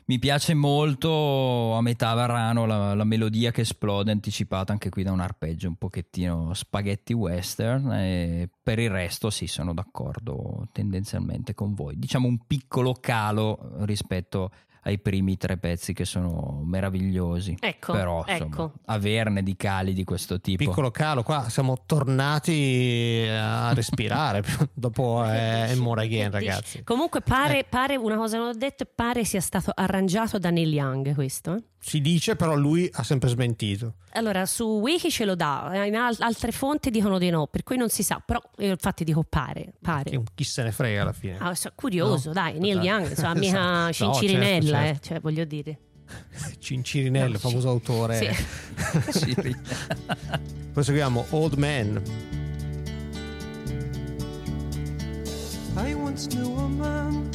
Mi piace molto a metà brano la, la melodia che esplode, anticipata anche qui da un arpeggio un pochettino spaghetti western. E per il resto, sì, sono d'accordo tendenzialmente con voi. Diciamo un piccolo calo rispetto ai primi tre pezzi che sono meravigliosi. Ecco, Però, insomma, ecco. averne di cali di questo tipo. Piccolo calo, qua siamo tornati a respirare dopo eh, More Again, ragazzi. Comunque pare, pare, una cosa non ho detto, pare sia stato arrangiato da Neil Young questo. eh. Si dice, però lui ha sempre smentito. Allora, su Wiki ce lo dà, eh, in al- altre fonti dicono di no, per cui non si sa, però io infatti dico pare, pare. Che un- chi se ne frega alla fine. Ah, so- curioso, No? dai, Neil Esatto. Young, insomma, mica Esatto. No, Cincirinella, certo, eh, cioè voglio dire. Cincirinello, No, famoso autore. Sì. Sì. Proseguiamo, Old Man. I once knew a man,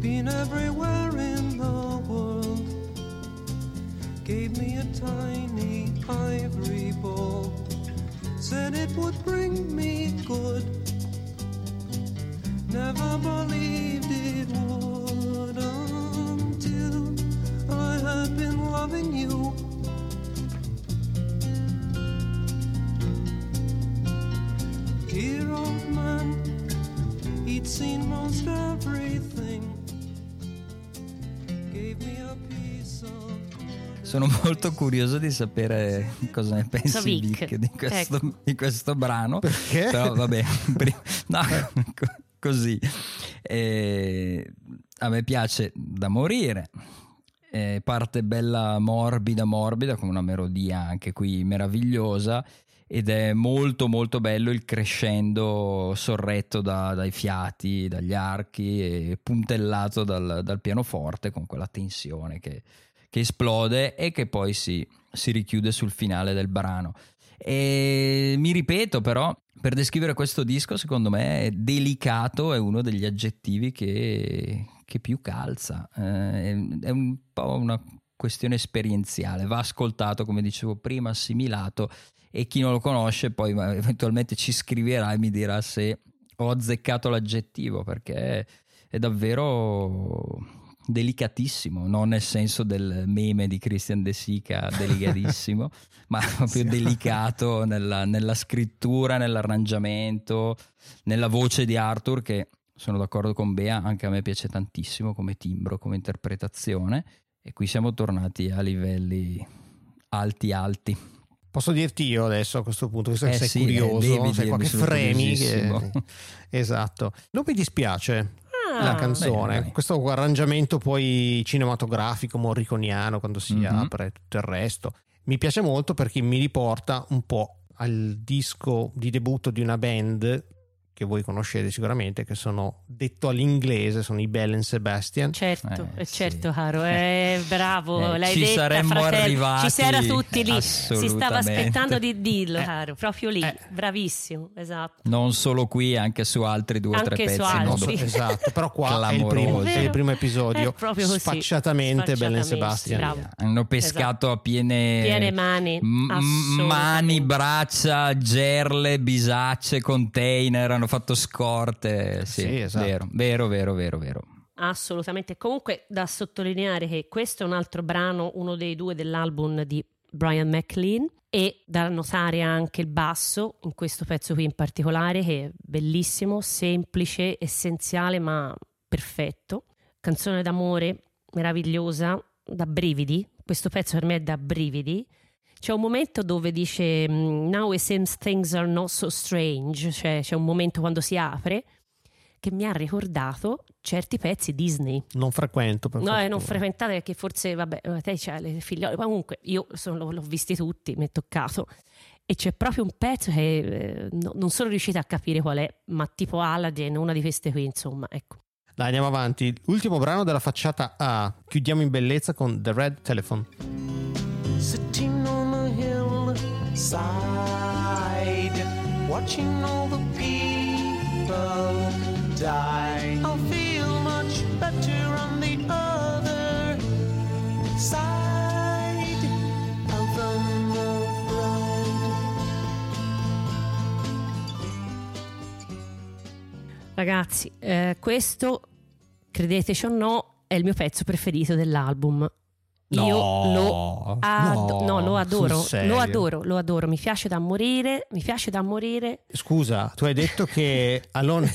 been everywhere in the world. Gave me a tiny ivory ball, said it would bring me good. Never believed it would Had been loving you. Dear old man, he'd seen most everything. Gave me a piece of Sono molto curioso di sapere cosa ne pensi Vic. Vic di questo, Ecco. di questo brano. Perché? Però vabbè, no, co- così. Eh, a me piace da morire. Eh, parte bella morbida, morbida, con una melodia anche qui meravigliosa. Ed è molto molto bello il crescendo sorretto da- dai fiati, dagli archi e puntellato dal, dal pianoforte con quella tensione che, che esplode e che poi si, si richiude sul finale del brano. E mi ripeto però, per descrivere questo disco secondo me è delicato è uno degli aggettivi che, che più calza. Eh, è un po' una questione esperienziale, va ascoltato come dicevo prima, assimilato e chi non lo conosce poi eventualmente ci scriverà e mi dirà se ho azzeccato l'aggettivo perché è davvero delicatissimo, non nel senso del meme di Christian De Sica, delicatissimo, ma proprio delicato nella, nella scrittura, nell'arrangiamento, nella voce di Arthur che sono d'accordo con Bea, anche a me piace tantissimo come timbro, come interpretazione e qui siamo tornati a livelli alti alti. Posso dirti io adesso a questo punto, visto che Eh sei sì, eh, curioso, devi sei qualche sono fremi. che- esatto. Non mi dispiace Ah, la canzone, bene, dai. questo arrangiamento poi cinematografico morriconiano quando si Mhm. apre e tutto il resto. Mi piace molto perché mi riporta un po' al disco di debutto di una band che voi conoscete sicuramente, che sono detto all'inglese, sono i Bell and Sebastian. Certo, Eh, eh, sì. certo, caro, eh, bravo, Eh, l'hai ci detta, saremmo fratello. arrivati Ci si era tutti lì, si stava aspettando di dirlo, Eh. caro, proprio lì, Eh. bravissimo, esatto. Non solo qui, anche su altri due o tre Anche pezzi. su in altri. Non so- modo- esatto, però qua è il, primo, È il primo episodio È proprio così. sfacciatamente Bell and Sfacciatamente, Sebastian. bravo. Hanno pescato a piene, Piene mani, m- mani, braccia, gerle, bisacce, container, hanno fatto scorte. Sì, Sì, esatto. vero, vero, vero, vero, vero. Assolutamente. Comunque da sottolineare che questo è un altro brano, uno dei due dell'album di Brian McLean e da notare anche il basso in questo pezzo qui in particolare che è bellissimo, semplice, essenziale ma perfetto. Canzone d'amore meravigliosa, da brividi. Questo pezzo per me è da brividi. C'è un momento dove dice mm, Now it seems things are not so strange, cioè c'è un momento quando si apre che mi ha ricordato certi pezzi Disney. Non frequento. Per No, fortuna. eh, non frequentate perché forse, vabbè, eh, te c'hai le figliole, comunque io sono- l'ho visti tutti, mi è toccato. E c'è proprio un pezzo che eh, no- non sono riuscita a capire qual è, ma tipo Aladdin, una di queste qui, insomma, ecco. Dai, andiamo avanti. Ultimo brano della facciata A. Chiudiamo in bellezza con The Red Telephone. A hillside, watching all the people die. I'll feel much better on the other side of the road. Ragazzi, eh, questo, credeteci o no, è il mio pezzo preferito dell'album. Io No, lo, ad- no, no, lo adoro, lo adoro, lo adoro, mi piace da morire, mi piace da morire. Scusa, tu hai detto che Alone,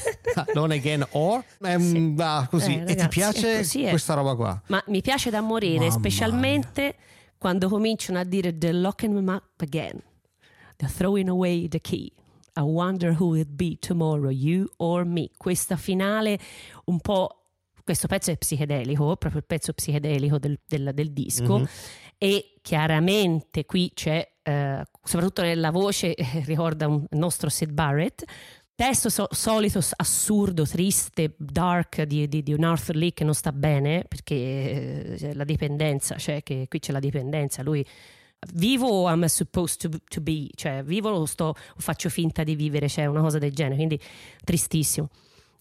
Alone Again or è un- Sì. va così Eh, e ti ragazzi, piace è. questa roba qua. Ma mi piace da morire, Mamma specialmente quando cominciano a dire The locking them up again, The throwing away the key. I wonder who it be tomorrow, you or me. Questa finale un po'. Questo pezzo è psichedelico, proprio il pezzo psichedelico del, del- del disco. Mhm. E chiaramente qui c'è, eh, soprattutto nella voce, eh, ricorda un il nostro Sid Barrett. Testo so- solito, assurdo, triste, dark di, di- di un Arthur Lee che non sta bene perché eh, la dipendenza, cioè che qui c'è la dipendenza. Lui vivo o am I supposed to, to be? Cioè vivo o, sto, o faccio finta di vivere? C'è una cosa del genere, quindi tristissimo.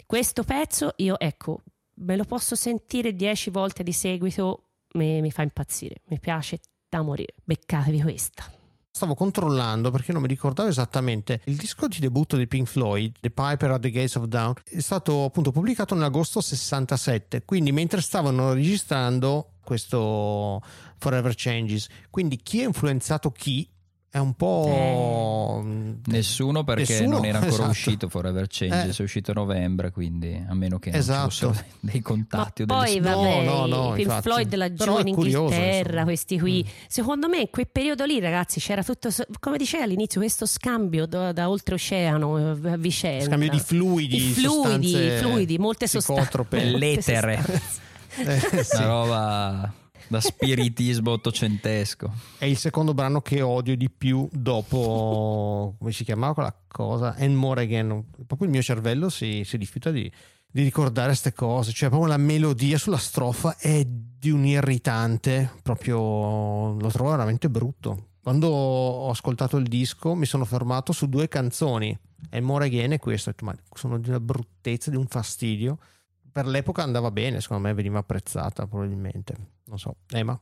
Questo pezzo io ecco, me lo posso sentire dieci volte di seguito, mi, mi fa impazzire, mi piace da morire. Beccatevi questa. Stavo controllando perché non mi ricordavo esattamente. Il disco di debutto di Pink Floyd, The Piper at the Gates of Dawn, è stato appunto pubblicato nell'agosto 67. Quindi mentre stavano registrando questo Forever Changes. Quindi chi ha influenzato chi è un po'. Nessuno perché Nessuno, non era ancora esatto. uscito Forever Changes, Eh. è uscito a novembre, quindi a meno che non Esatto. ci fossero dei contatti Ma o poi delle No, vabbè, no, no, i Pink. Floyd laggiù in curioso, Inghilterra, insomma. questi qui. Mm. Secondo me in quel periodo lì, ragazzi, c'era tutto, come dicevi all'inizio, questo scambio da, da oltreoceano eh, a vicenda. Scambio di fluidi, I fluidi, fluidi, molte sostanze. L'etere. Eh, sì. una roba da spiritismo ottocentesco. È il secondo brano che odio di più dopo, come si chiamava quella cosa? And More Again. Proprio il mio cervello si, si rifiuta di, di ricordare queste cose. Cioè, proprio la melodia sulla strofa è di un irritante. Proprio lo trovo veramente brutto. Quando ho ascoltato il disco mi sono fermato su due canzoni. And More Again e questo. Ma sono di una bruttezza, di un fastidio. Per l'epoca andava bene, secondo me veniva apprezzata probabilmente. Non so. Emma?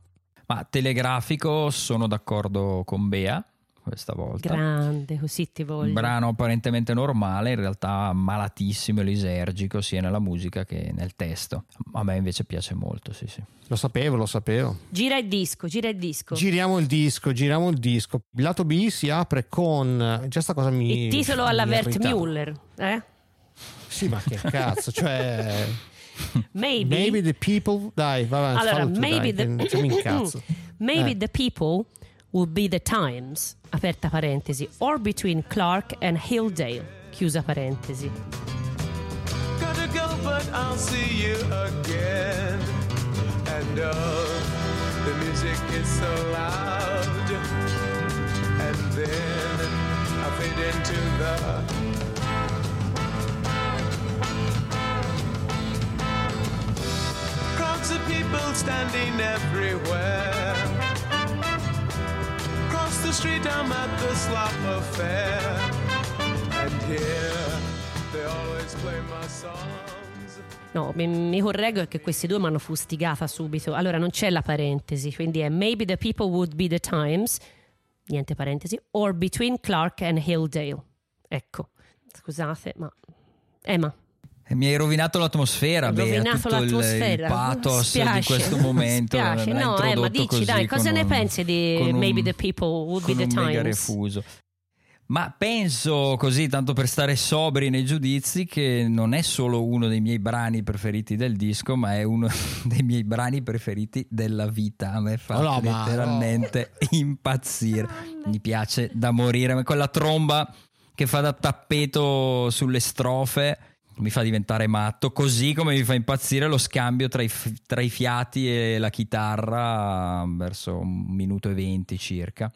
Ma telegrafico sono d'accordo con Bea questa volta. Grande, così ti voglio. Un brano apparentemente normale, in realtà malatissimo e lisergico sia nella musica che nel testo. A me invece piace molto, sì, sì. Lo sapevo, lo sapevo. Gira il disco, gira il disco. Giriamo il disco, giriamo il disco. Il lato B si apre con. Già sta cosa mi. il titolo alla Bert irrita. Müller. Eh? Sì, ma che cazzo, cioè. Maybe. Maybe the people. Dai, va avanti. allora, fallo tu, maybe dai, the, che- che mi incazzo. maybe Eh. the people will be the times, aperta parentesi, or between Clark and Hilldale, chiusa parentesi. Gotta go, but I'll see you again. And oh, the music is so loud. And then I fade into the. Crowds of people standing everywhere. Across the street, I'm at the slop affair. And here, they always play my songs. No, mi, mi correggo perché questi due mi hanno fustigata subito. Allora non c'è la parentesi, quindi è maybe the people would be the times, niente parentesi, or between Clark and Hilldale. Ecco, scusate, ma... Emma, mi hai rovinato l'atmosfera, rovinato tutto il- il, l'atmosfera. pathos Spiace. di questo momento. Spiace. l'hai No, eh, ma dici, così dai, cosa ne un- pensi di un- Maybe the People Would Be con the un mega Times? refuso. Ma penso così, tanto per stare sobri nei giudizi, che non è solo uno dei miei brani preferiti del disco, ma è uno dei miei brani preferiti della vita. A me fa Oh no, letteralmente impazzire. Mi piace da morire. Ma Quella tromba che fa da tappeto sulle strofe mi fa diventare matto, così come mi fa impazzire lo scambio tra i, tra i fiati e la chitarra verso un minuto e venti circa.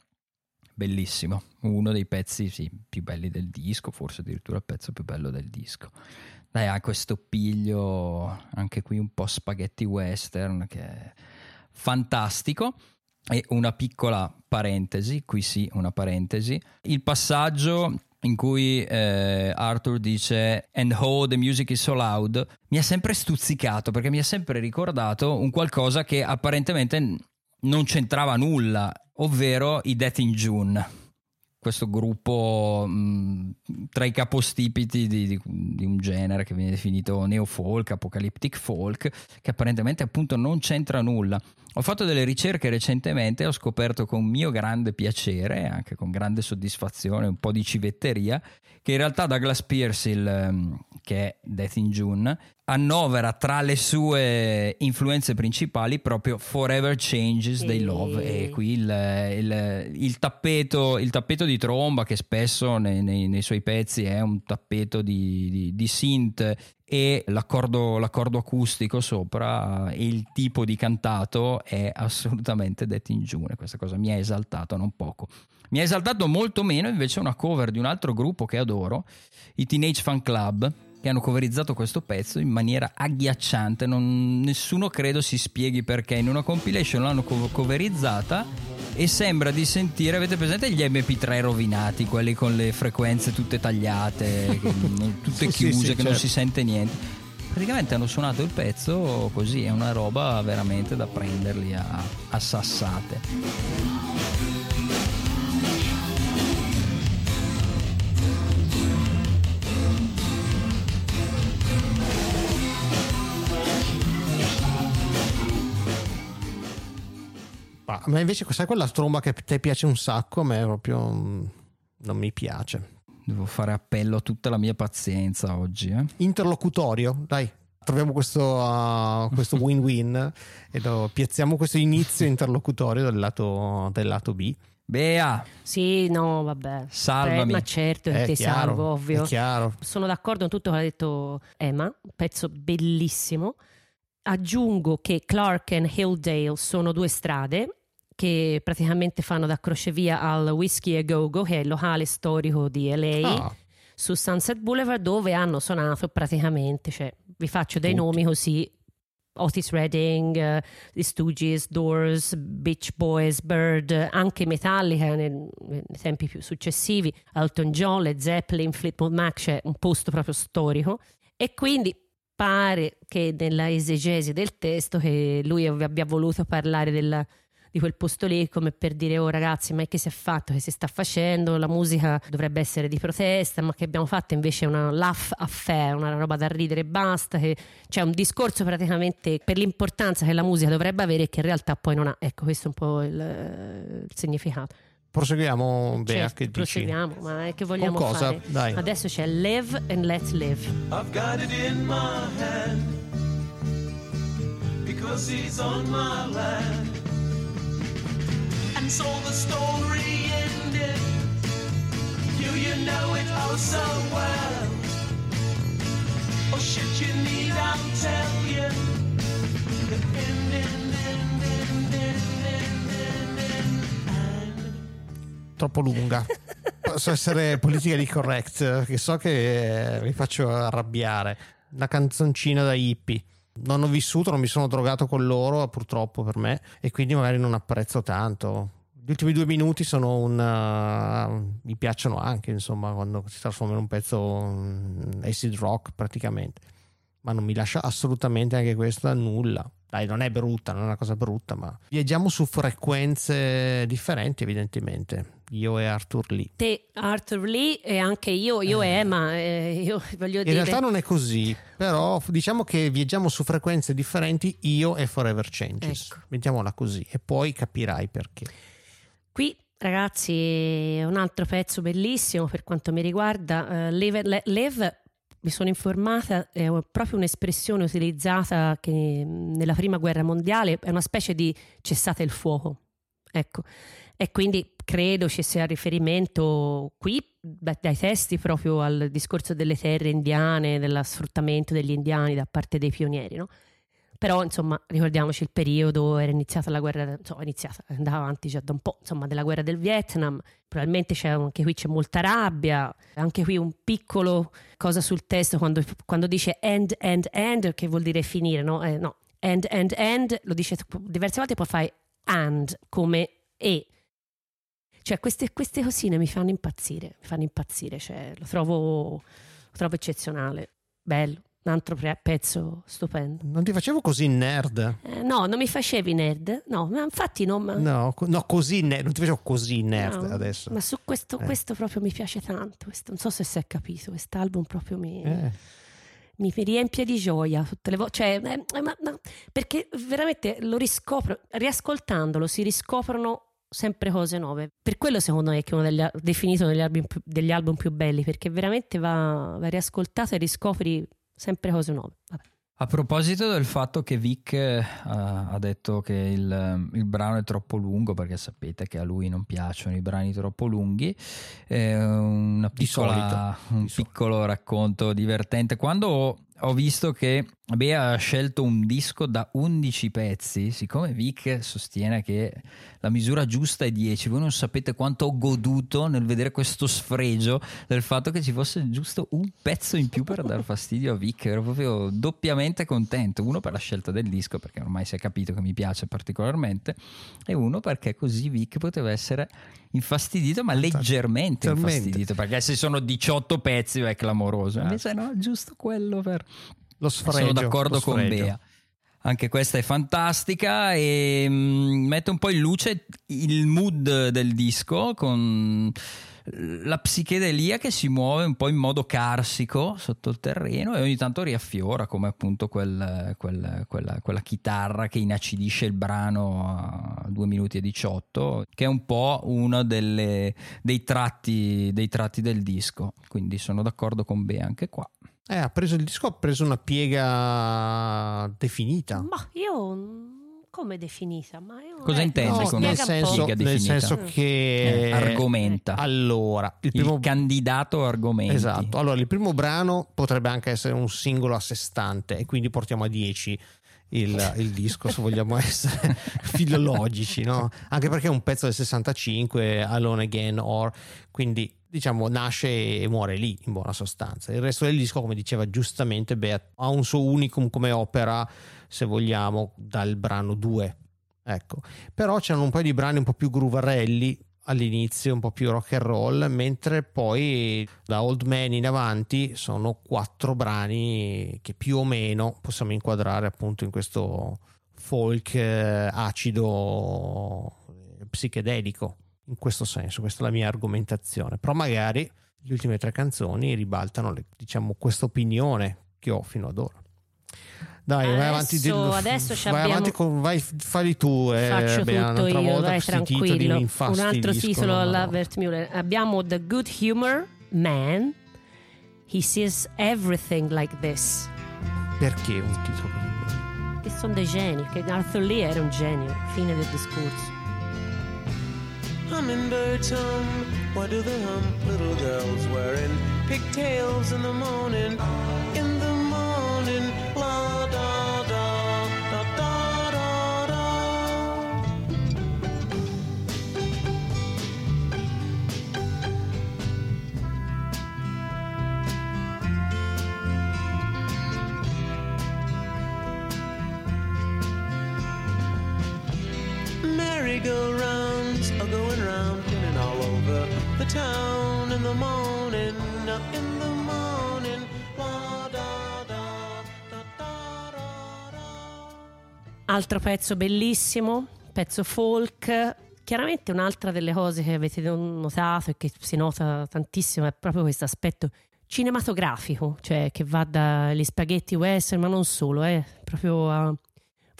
Bellissimo, uno dei pezzi sì, più belli del disco, forse addirittura il pezzo più bello del disco. Dai, ha questo piglio anche qui un po' spaghetti western che è fantastico. E una piccola parentesi, qui sì, una parentesi. Il passaggio in cui eh, Arthur dice And oh, the music is so loud, mi ha sempre stuzzicato perché mi ha sempre ricordato un qualcosa che apparentemente non c'entrava nulla, ovvero i Death in June. Questo gruppo mh, tra i capostipiti di, di- di un genere che viene definito neo-folk, apocalyptic folk, che apparentemente appunto non c'entra nulla. Ho fatto delle ricerche recentemente e ho scoperto con mio grande piacere, anche con grande soddisfazione, un po' di civetteria, che in realtà Douglas Pierce, il, ehm, che è Death in June, annovera tra le sue influenze principali proprio Forever Changes They Love e qui il, il- il tappeto, il tappeto di tromba che spesso nei, nei- nei suoi pezzi è un tappeto di, di- di synth e l'accordo, l'accordo acustico sopra e il tipo di cantato è assolutamente Death in June. Questa cosa mi ha esaltato non poco mi ha esaltato molto meno invece una cover di un altro gruppo che adoro i Teenage Fan Club che hanno coverizzato questo pezzo in maniera agghiacciante. Non- nessuno credo si spieghi perché. In una compilation l'hanno co- coverizzata e sembra di sentire avete presente gli MP3 rovinati quelli con le frequenze tutte tagliate che non- tutte Sì, sì, chiuse sì, che non certo. si sente niente. Praticamente hanno suonato il pezzo così è una roba veramente da prenderli a, a sassate Ma a me invece, sai quella tromba che a te piace un sacco? A me proprio non mi piace. devo fare appello a tutta la mia pazienza oggi eh? Interlocutorio, dai. Troviamo questo, uh, questo win-win e lo- piazziamo questo inizio interlocutorio del lato, del lato B. Bea Sì, no, vabbè. Salvami. Eh, ma certo È ti chiaro, salvo, ovvio. È chiaro. Sono d'accordo con tutto quello che ha detto Emma, un pezzo bellissimo. Aggiungo che Clark e Hilldale sono due strade che praticamente fanno da crocevia al Whiskey a Go Go, che è il locale storico di LA, Ah, su Sunset Boulevard, dove hanno suonato praticamente, cioner vi faccio dei Tutti. nomi così. Otis Redding, eh, The Stooges, Doors, Beach Boys, Bird, anche Metallica nel- nei tempi più successivi, Elton John, Led Zeppelin, Fleetwood Mac, c'è un posto proprio storico e quindi pare che nella esegesi del testo che lui abbia voluto parlare della, di quel posto lì come per dire oh ragazzi ma che si è fatto, che si sta facendo, la musica dovrebbe essere di protesta ma che abbiamo fatto invece è una laugh affair, una roba da ridere e basta, che c'è un discorso praticamente per l'importanza che la musica dovrebbe avere e che in realtà poi non ha, ecco questo è un po' il, il significato. Proseguiamo, Bea, Certo, che dici? proseguiamo, ma è che vogliamo Con cosa? fare? Dai. Adesso c'è Live and Let Live. I've got it in my hand because he's on my land so the story ended. Do you know it oh so well? Or should you need I'll tell you? The ending, ending, ending, Troppo lunga. Posso essere politically correct, che so che eh, vi faccio arrabbiare. Una canzoncina da hippie non ho vissuto, non mi sono drogato con loro, purtroppo per me, e quindi magari non apprezzo tanto. Gli ultimi due minuti sono un. uh, mi piacciono anche, insomma, quando si trasforma in un pezzo um, acid rock praticamente. Ma non mi lascia assolutamente anche questa nulla. Dai, non è brutta, non è una cosa brutta, ma viaggiamo su frequenze differenti, evidentemente. Io e Arthur Lee. Te, Arthur Lee e anche io, io e Emma, eh, io voglio In dire... realtà non è così, però diciamo che viaggiamo su frequenze differenti io e Forever Changes. Ecco. Mettiamola così e poi capirai perché. Qui, ragazzi, un altro pezzo bellissimo per quanto mi riguarda. Eh, live, live, mi sono informata, è proprio un'espressione utilizzata che nella prima guerra mondiale è una specie di cessate il fuoco. Ecco. E quindi credo ci sia riferimento qui dai testi proprio al discorso delle terre indiane, dello sfruttamento degli indiani da parte dei pionieri, no? Però, insomma, ricordiamoci il periodo, era iniziata la guerra, insomma, iniziata, andava avanti già da un po', insomma, della guerra del Vietnam. Probabilmente c'è anche qui c'è molta rabbia, anche qui un piccolo cosa sul testo quando, quando dice end, end, end, che vuol dire finire, no? Eh, no, end, end, end, lo dice diverse volte, poi fai and come e. Cioè, queste, queste cosine mi fanno impazzire, mi fanno impazzire, cioè, lo trovo, lo trovo eccezionale, bello, un altro pre- pezzo stupendo. Non ti facevo così nerd? Eh, no, non mi facevi nerd, no, ma infatti non... No, co- no, così nerd. Non ti facevo così nerd no, adesso. Ma su questo, Eh. questo proprio mi piace tanto, questo- non so se si è capito, quest'album proprio mi... Eh. mi, mi riempie di gioia tutte le volte, cioè, eh, eh, ma- ma- perché veramente lo riscopro, riascoltandolo si riscoprono sempre cose nuove. Per quello secondo me che è uno degli, definito degli album, più, degli album più belli, perché veramente va, va riascoltato e riscopri sempre cose nuove. Vabbè. A proposito del fatto che Vic eh, ha detto che il, il brano è troppo lungo, perché sapete che a lui non piacciono i brani troppo lunghi, eh, una piccola- solito, un di solito. piccolo racconto divertente. Quando ho visto che Bea ha scelto un disco da 11 pezzi, siccome Vic sostiene che la misura giusta è 10, voi non sapete quanto ho goduto nel vedere questo sfregio del fatto che ci fosse giusto un pezzo in più per dar fastidio a Vic. Ero proprio doppiamente contento. Uno per la scelta del disco, perché ormai si è capito che mi piace particolarmente, e uno perché così Vic poteva essere infastidito, ma leggermente infastidito, perché se sono 18 pezzi è clamoroso. Invece no, giusto quello per... Lo sfregio. Sono d'accordo con. Bea. Anche questa è fantastica e mm, mette un po' in luce il mood del disco con la psichedelia che si muove un po' in modo carsico sotto il terreno e ogni tanto riaffiora come appunto quel- quel- quella, quella chitarra che inacidisce il brano a 2 minuti e 18 che è un po' uno delle- dei, tratti, dei tratti del disco quindi sono d'accordo con Bea anche qua Eh, ha preso il disco, ha preso una piega definita. Ma io mm, come definita? Ma io, Cosa eh, intendi No, con nel senso, piega nel senso che Eh, argomenta. Allora, il il, primo candidato argomenti Esatto, allora il primo brano potrebbe anche essere un singolo a sé stante e quindi portiamo a 10 il, il disco se vogliamo essere filologici, no? Anche perché è un pezzo del 65, Alone Again or, quindi diciamo nasce e muore lì in buona sostanza. Il resto del disco, come diceva giustamente Bea, ha un suo unicum come opera, se vogliamo, dal brano 2. Ecco, però c'erano un paio di brani un po' più gruvarelli all'inizio, un po' più rock and roll, mentre poi da Old Man in avanti sono quattro brani che più o meno possiamo inquadrare appunto in questo folk eh, acido eh, psichedelico in questo senso, questa è la mia argomentazione, però magari le ultime tre canzoni ribaltano diciamo questa opinione che ho fino ad ora. Dai, vai avanti, Adesso- dillo- adesso ci vai abbiamo- avanti con, vai, falli tu. Eh, Faccio Bea, tutto io, volta vai tranquillo. Un altro titolo no. all'Albert Muller. Abbiamo The Good Humor Man. He sees everything like this. Perché un titolo? Che sono dei geni, che Arthur Lee era un genio. Fine del discorso. Hummingbirds hum, why do they hum? Little girls wearing pigtails in the morning, in Merry-go-rounds are going round and all over the town in the morning, in the morning. Altro pezzo bellissimo, pezzo folk. Chiaramente un'altra delle cose che avete notato e che si nota tantissimo è proprio questo aspetto cinematografico, cioè che va dagli spaghetti western, ma non solo, eh, proprio a...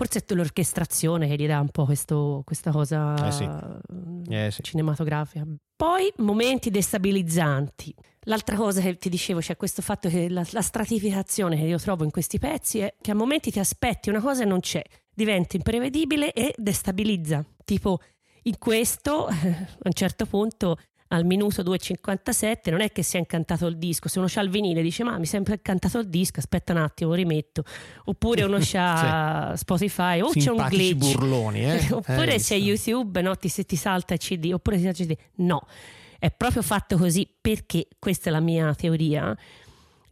Forse è l'orchestrazione che gli dà un po' questo- questa cosa Eh sì. mm, Eh sì. cinematografica. Poi momenti destabilizzanti. L'altra cosa che ti dicevo, c'è questo fatto che la, la stratificazione che io trovo in questi pezzi è che a momenti ti aspetti una cosa e non c'è, diventa imprevedibile e destabilizza. Tipo in questo, a un certo punto, al minuto 2.57, non è che si è incantato il disco, se uno c'ha il vinile dice ma mi è sempre incantato il disco, aspetta un attimo, lo rimetto. Oppure uno c'ha Spotify, o c'è un glitch. burloni, eh? Oppure Eh, c'è sì. YouTube, no? ti, se ti salta il CD, oppure ti salta il CD. No, è proprio fatto così perché questa è la mia teoria.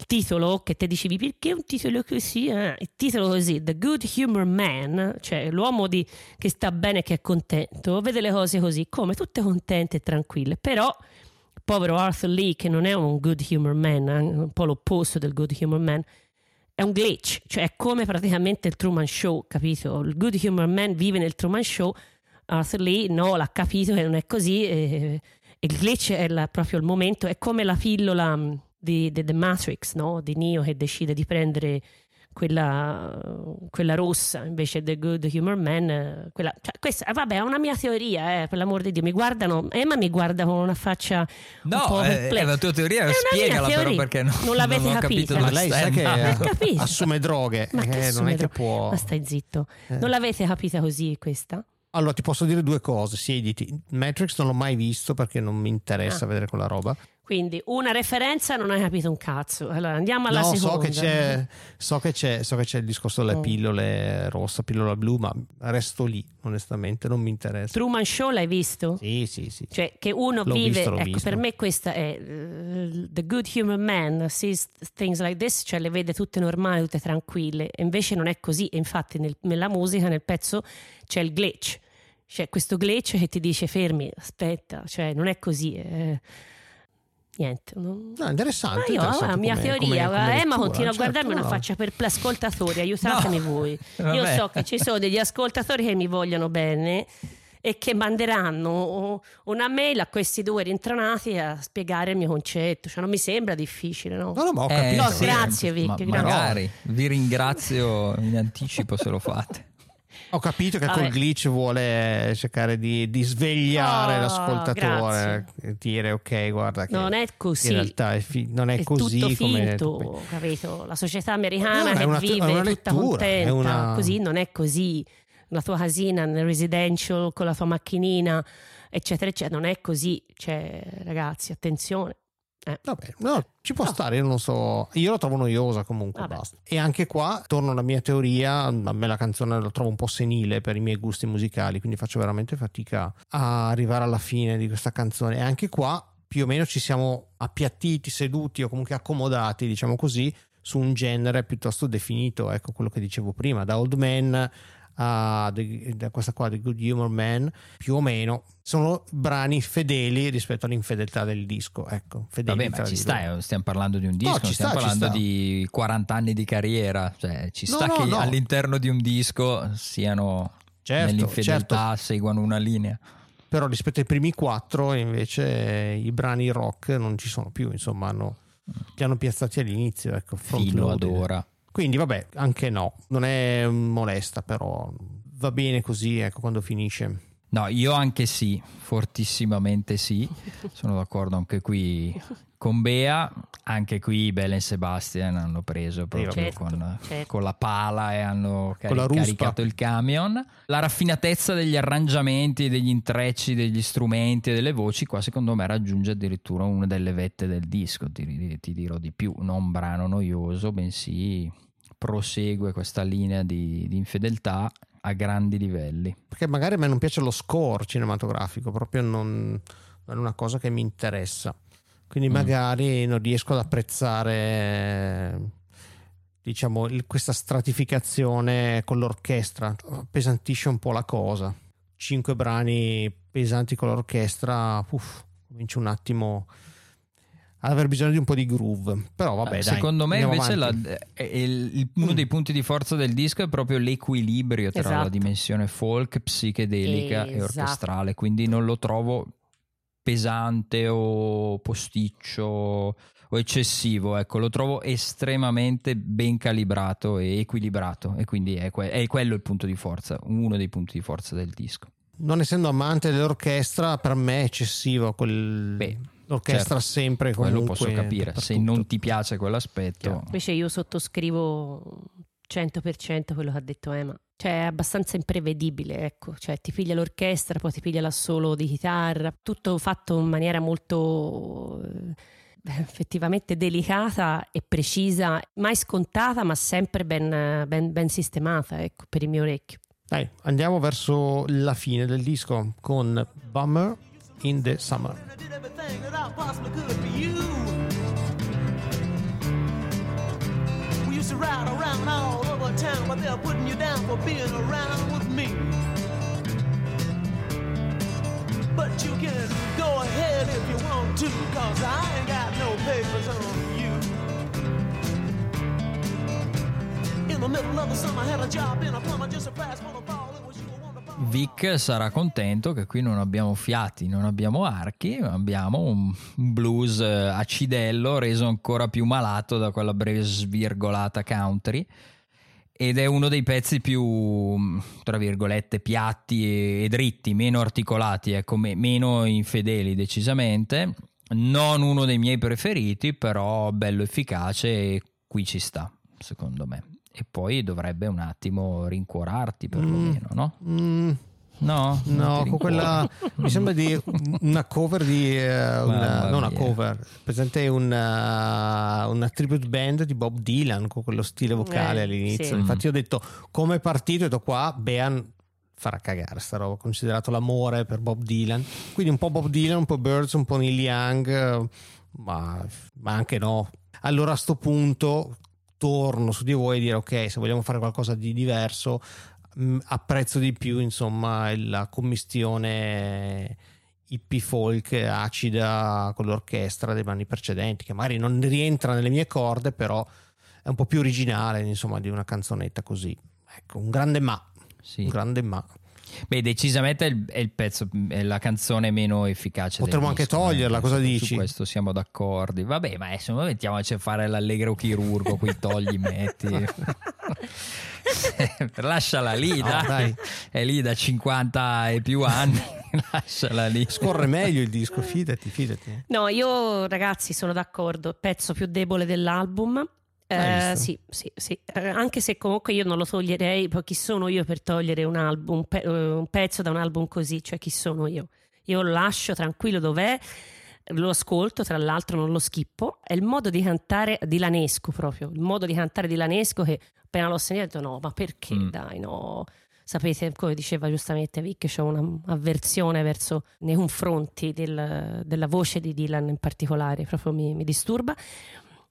Il titolo che te dicevi perché un titolo così? Eh, il titolo così, The Good Humor Man, cioè l'uomo di- che sta bene, che è contento, vede le cose così, come tutte contente e tranquille. Però, povero Arthur Lee, che non è un Good Humor Man, eh, un po' l'opposto del Good Humor Man, è un glitch, cioè è come praticamente il Truman Show, capito? Il Good Humor Man vive nel Truman Show, Arthur Lee no, l'ha capito che non è così, e, e il glitch è la- proprio il momento, è come la pillola mh, di, di The Matrix, no? Di Neo che decide di prendere quella, quella rossa invece del Good Humor Man. eh, Quella, cioè, questa, eh, vabbè, è una mia teoria, eh, per l'amor di Dio. Mi guardano, Emma mi guarda con una faccia un No, po' eh, perplessa. è la tua teoria, È spiegala però teoria. perché no- non l'avete non capito. capito Ma lei sa che assume droghe, Ma che eh, non assume è che dro- può... Ma stai zitto. Eh. Non l'avete capita così questa? Allora ti posso dire due cose, siediti. Matrix non l'ho mai visto perché non mi interessa Ah. vedere quella roba. Quindi una referenza non hai capito un cazzo. Allora andiamo alla no, seconda. so che, c'è, so, che c'è, so che c'è il discorso delle Oh. pillole rossa, pillola blu, ma resto lì, onestamente, non mi interessa. Truman Show l'hai visto? Sì, sì, sì. Cioè che uno L'ho vive, visto, ecco visto. per me questa è eh, The Good Human Man sees things like this, cioè le vede tutte normali, tutte tranquille, e invece non è così, e infatti nel- nella musica, nel pezzo c'è il glitch, c'è questo glitch che ti dice fermi, aspetta, cioè non è così. eh. Niente, non- No, interessante. Ma io interessante la mia come- teoria, come- come Emma lettura, continua a certo, guardarmi una no. faccia per ascoltatori, aiutatemi No, voi. Io vabbè. so che ci sono degli ascoltatori che mi vogliono bene e che manderanno una mail a questi due rintronati a spiegare il mio concetto. Cioè, non mi sembra difficile, no? No, no, ma ho Eh, capito. No, sì, grazie, Vic, ma- grazie. magari, vi ringrazio in anticipo se lo fate. Ho capito che Vabbè. col glitch vuole cercare di, di svegliare Oh, l'ascoltatore e dire ok, guarda che Non è così. in realtà è, fi- non è, È così tutto come finto, capito? La società americana No, è che una- vive è una tutta lettura, contenta, è una- così non è così. La tua casina nel residential con la tua macchinina, eccetera, eccetera, non è così. Cioè, ragazzi, attenzione. Eh. Vabbè, no, ci può No. stare, io non so, io la trovo noiosa comunque, Vabbè. basta. E anche qua, torno alla mia teoria, a me la canzone la trovo un po' senile per i miei gusti musicali, quindi faccio veramente fatica a arrivare alla fine di questa canzone. E anche qua, più o meno ci siamo appiattiti, seduti o comunque accomodati, diciamo così, su un genere piuttosto definito, ecco quello che dicevo prima, da Old Man a The- da questa qua di Good Humor Man, più o meno sono brani fedeli rispetto all'infedeltà del disco. Ecco, fedeli Vabbè, ma ci sta, eh, stiamo parlando di un disco, No, ci stiamo sta, ci parlando sta. di 40 anni di carriera, cioè ci No, sta no, che no. all'interno di un disco siano Certo, nell'infedeltà, seguano una linea. Però rispetto ai primi quattro, invece, i brani rock non ci sono più, insomma, hanno, li hanno piazzati all'inizio. Ecco, Fino ad ora. Quindi, vabbè, anche no, non è molesta, però va bene così, ecco, quando finisce. No, io anche sì, fortissimamente sì, sono d'accordo anche qui con Bea, anche qui Belen e Sebastian hanno preso proprio Certo, con, certo. con la pala e hanno cari- caricato il camion. La raffinatezza degli arrangiamenti, degli intrecci, degli strumenti e delle voci, qua secondo me raggiunge addirittura una delle vette del disco, ti, ti dirò di più, non brano noioso, bensì prosegue questa linea di, di infedeltà a grandi livelli. Perché magari a me non piace lo score cinematografico, proprio non, non è una cosa che mi interessa. Quindi Mm. magari non riesco ad apprezzare diciamo il- questa stratificazione con l'orchestra, appesantisce un po' la cosa. Cinque brani pesanti con l'orchestra, uff, comincio un attimo ad aver bisogno di un po' di groove. Però vabbè, Eh, dai, Secondo me invece la- è- è il- uno Mm. dei punti di forza del disco è proprio l'equilibrio tra la Esatto. dimensione folk, psichedelica e Esatto. orchestrale, quindi non lo trovo pesante o posticcio o eccessivo, ecco, lo trovo estremamente ben calibrato e equilibrato e quindi è, que- è quello il punto di forza, uno dei punti di forza del disco. non essendo amante dell'orchestra, per me è eccessivo. Quel... Beh, L'orchestra certo, sempre Quello comunque. posso capire, se non ti piace quell'aspetto... Invece io sottoscrivo 100% quello che ha detto Emma. Cioè è abbastanza imprevedibile, ecco. Cioè ti piglia l'orchestra, poi ti piglia l'assolo di chitarra. Tutto fatto in maniera molto... eh, effettivamente delicata e precisa, mai scontata ma sempre ben, ben- ben sistemata, ecco, per il mio orecchio. Dai, andiamo verso la fine del disco con Bummer in the Summer. To ride around all over town, but they're putting you down for being around with me. But you can go ahead if you want to, cause I ain't got no papers on you. In the middle of the summer, I had a job in a plumber just a for the fall. Vic sarà contento che qui non abbiamo fiati, non abbiamo archi, ma abbiamo un blues eh, acidello reso ancora più malato da quella breve svirgolata country. Ed è uno dei pezzi più, mh, tra virgolette, piatti e, dritti, meno articolati, ecco, me- meno infedeli decisamente. Non uno dei miei preferiti, però bello efficace e qui ci sta, secondo me. E poi dovrebbe un attimo rincuorarti perlomeno, no? Mm, No, non no, ti con quella mi sembra di una cover di eh, una, non una cover, presente una, una tribute band di Bob Dylan con quello stile vocale Eh, all'inizio. sì. Infatti, ho detto come è partito, ho detto qua Bean farà cagare sta roba, considerato l'amore per Bob Dylan. Quindi un po' Bob Dylan, un po' Birds, un po' Neil Young, eh, ma, ma anche no. Allora a sto punto torno su di voi e dire ok, se vogliamo fare qualcosa di diverso, mh, apprezzo di più insomma la commistione hippie folk acida con l'orchestra dei anni precedenti, che magari non rientra nelle mie corde, però è un po' più originale insomma di una canzonetta così. Ecco, un grande ma, Sì. un grande ma. Beh, decisamente è il, è il pezzo, è la canzone meno efficace. Potremmo anche disco, toglierla, eh. cosa Su- dici? Su questo siamo d'accordo. Vabbè, ma adesso mettiamoci a fare l'allegro chirurgo, qui togli, metti. Lasciala lì, No, dai. dai. È lì da 50 e più anni. Lasciala lì. Scorre meglio il disco, fidati, fidati. No, io ragazzi sono d'accordo, pezzo più debole dell'album. Eh, sì, sì, sì. Eh, anche se comunque io non lo toglierei, poi chi sono io per togliere un album, un, pe- eh, un pezzo da un album così, cioè chi sono io? Io lo lascio tranquillo dov'è, lo ascolto, tra l'altro non lo schippo, è il modo di cantare dilanesco proprio, il modo di cantare dilanesco che appena l'ho sentito no, ma perché Mm. dai no? Sapete, come diceva giustamente Vic, c'è un'avversione verso nei confronti del- della voce di Dylan in particolare, proprio mi, mi disturba.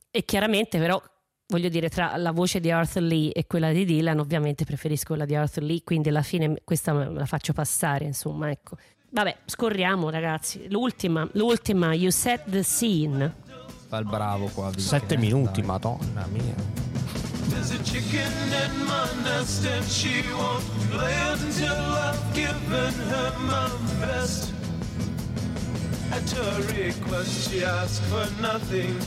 E chiaramente però voglio dire, tra la voce di Arthur Lee e quella di Dylan, ovviamente preferisco quella di Arthur Lee, quindi alla fine questa me la faccio passare, insomma, ecco. Vabbè, scorriamo ragazzi. L'ultima, l'ultima, You Set the Scene. Fa il bravo qua. Sette eh, minuti, dai. madonna mia. There's a chicken in my nest and she won't lay until I've given her my best. At her request, she asks for nothing.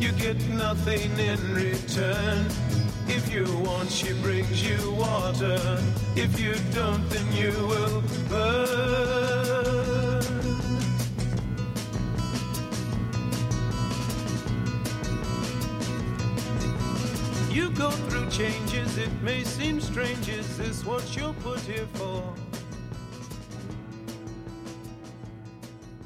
You get nothing in return. If you want, she brings you water. If you don't, then you will burn. You go through changes, it may seem strange. Is this what you're put here for?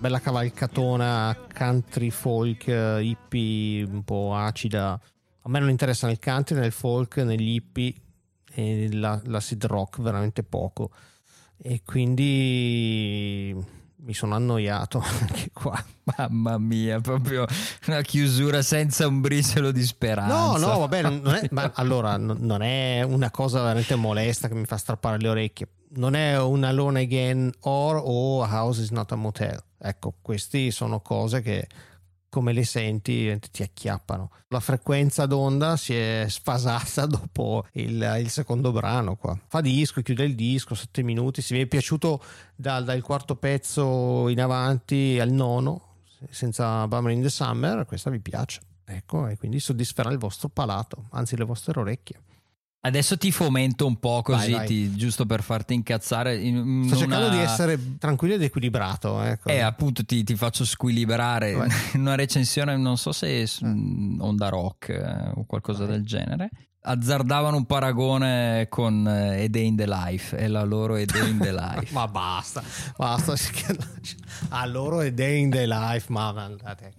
Bella cavalcatona country folk eh, hippie un po' acida. A me non interessa né il country né il folk né gli hippie e la- l'acid rock veramente poco. E quindi mi sono annoiato anche qua. Mamma mia, proprio una chiusura senza un briciolo di speranza. No, no, vabbè, non è, ma allora non è una cosa veramente molesta che mi fa strappare le orecchie. Non è un Alone Again or o A House is not a motel. Ecco, queste sono cose che come le senti ti acchiappano. La frequenza d'onda si è sfasata dopo il, il secondo brano qua. Fa disco, chiude il disco, sette minuti. Se vi è piaciuto dal, dal quarto pezzo in avanti al nono, senza Bummer in the Summer, questa vi piace. Ecco, e quindi soddisferà il vostro palato, anzi le vostre orecchie. Adesso ti fomento un po' così, Vai, vai. ti- giusto per farti incazzare. In, Sto cercando una- di essere tranquillo ed equilibrato. Ecco. Eh, appunto, ti, ti faccio squilibrare Vai. in una recensione, non so se su Onda Rock eh, o qualcosa del genere. Azzardavano un paragone con eh, A Day in the Life e la loro A Day in the Life. ma basta, basta. A loro è Day in the Life, ma andate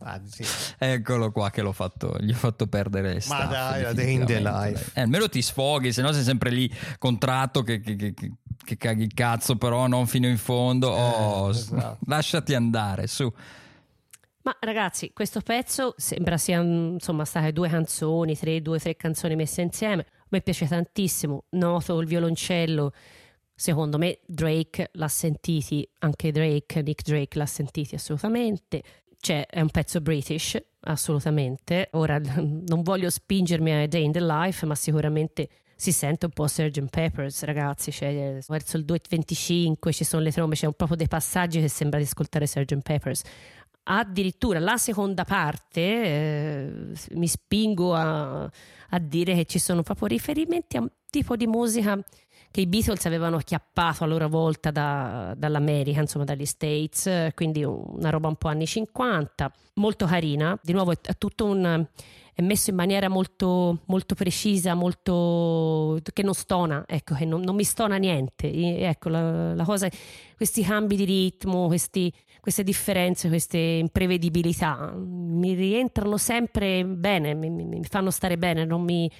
a cagare. Guardi, sì. Eccolo qua che l'ho fatto, gli ho fatto perdere staffe, dai, la Day in the Life. dai. Eh, almeno ti sfoghi, se no sei sempre lì contratto che, che- che- che- caghi il cazzo, però non fino in fondo. Oh, s- esatto. lasciati andare, su. Ma ragazzi, questo pezzo sembra siano insomma state due canzoni, tre, due, tre canzoni messe insieme. A me piace tantissimo. Noto il violoncello. Secondo me Drake l'ha sentiti, anche Drake, Nick Drake l'ha sentiti assolutamente. Cioè, è un pezzo british, assolutamente. Ora non voglio spingermi a Day in the Life, ma sicuramente si sente un po' Sgt. Peppers, ragazzi. Cioè, verso il 2.25 ci sono le trombe, c'è proprio dei passaggi che sembra di ascoltare Sgt. Peppers addirittura la seconda parte eh, mi spingo a, a dire che ci sono proprio riferimenti a un tipo di musica che i Beatles avevano chiappato a loro volta da- dall'America, insomma dagli States, quindi una roba un po' anni 50, molto carina, di nuovo è, è tutto un è messo in maniera molto, molto precisa, molto che non stona, ecco, che non, non mi stona niente. E, ecco, la, la cosa, questi cambi di ritmo, questi, queste differenze, queste imprevedibilità mi rientrano sempre bene, mi, mi- mi fanno stare bene, non mi,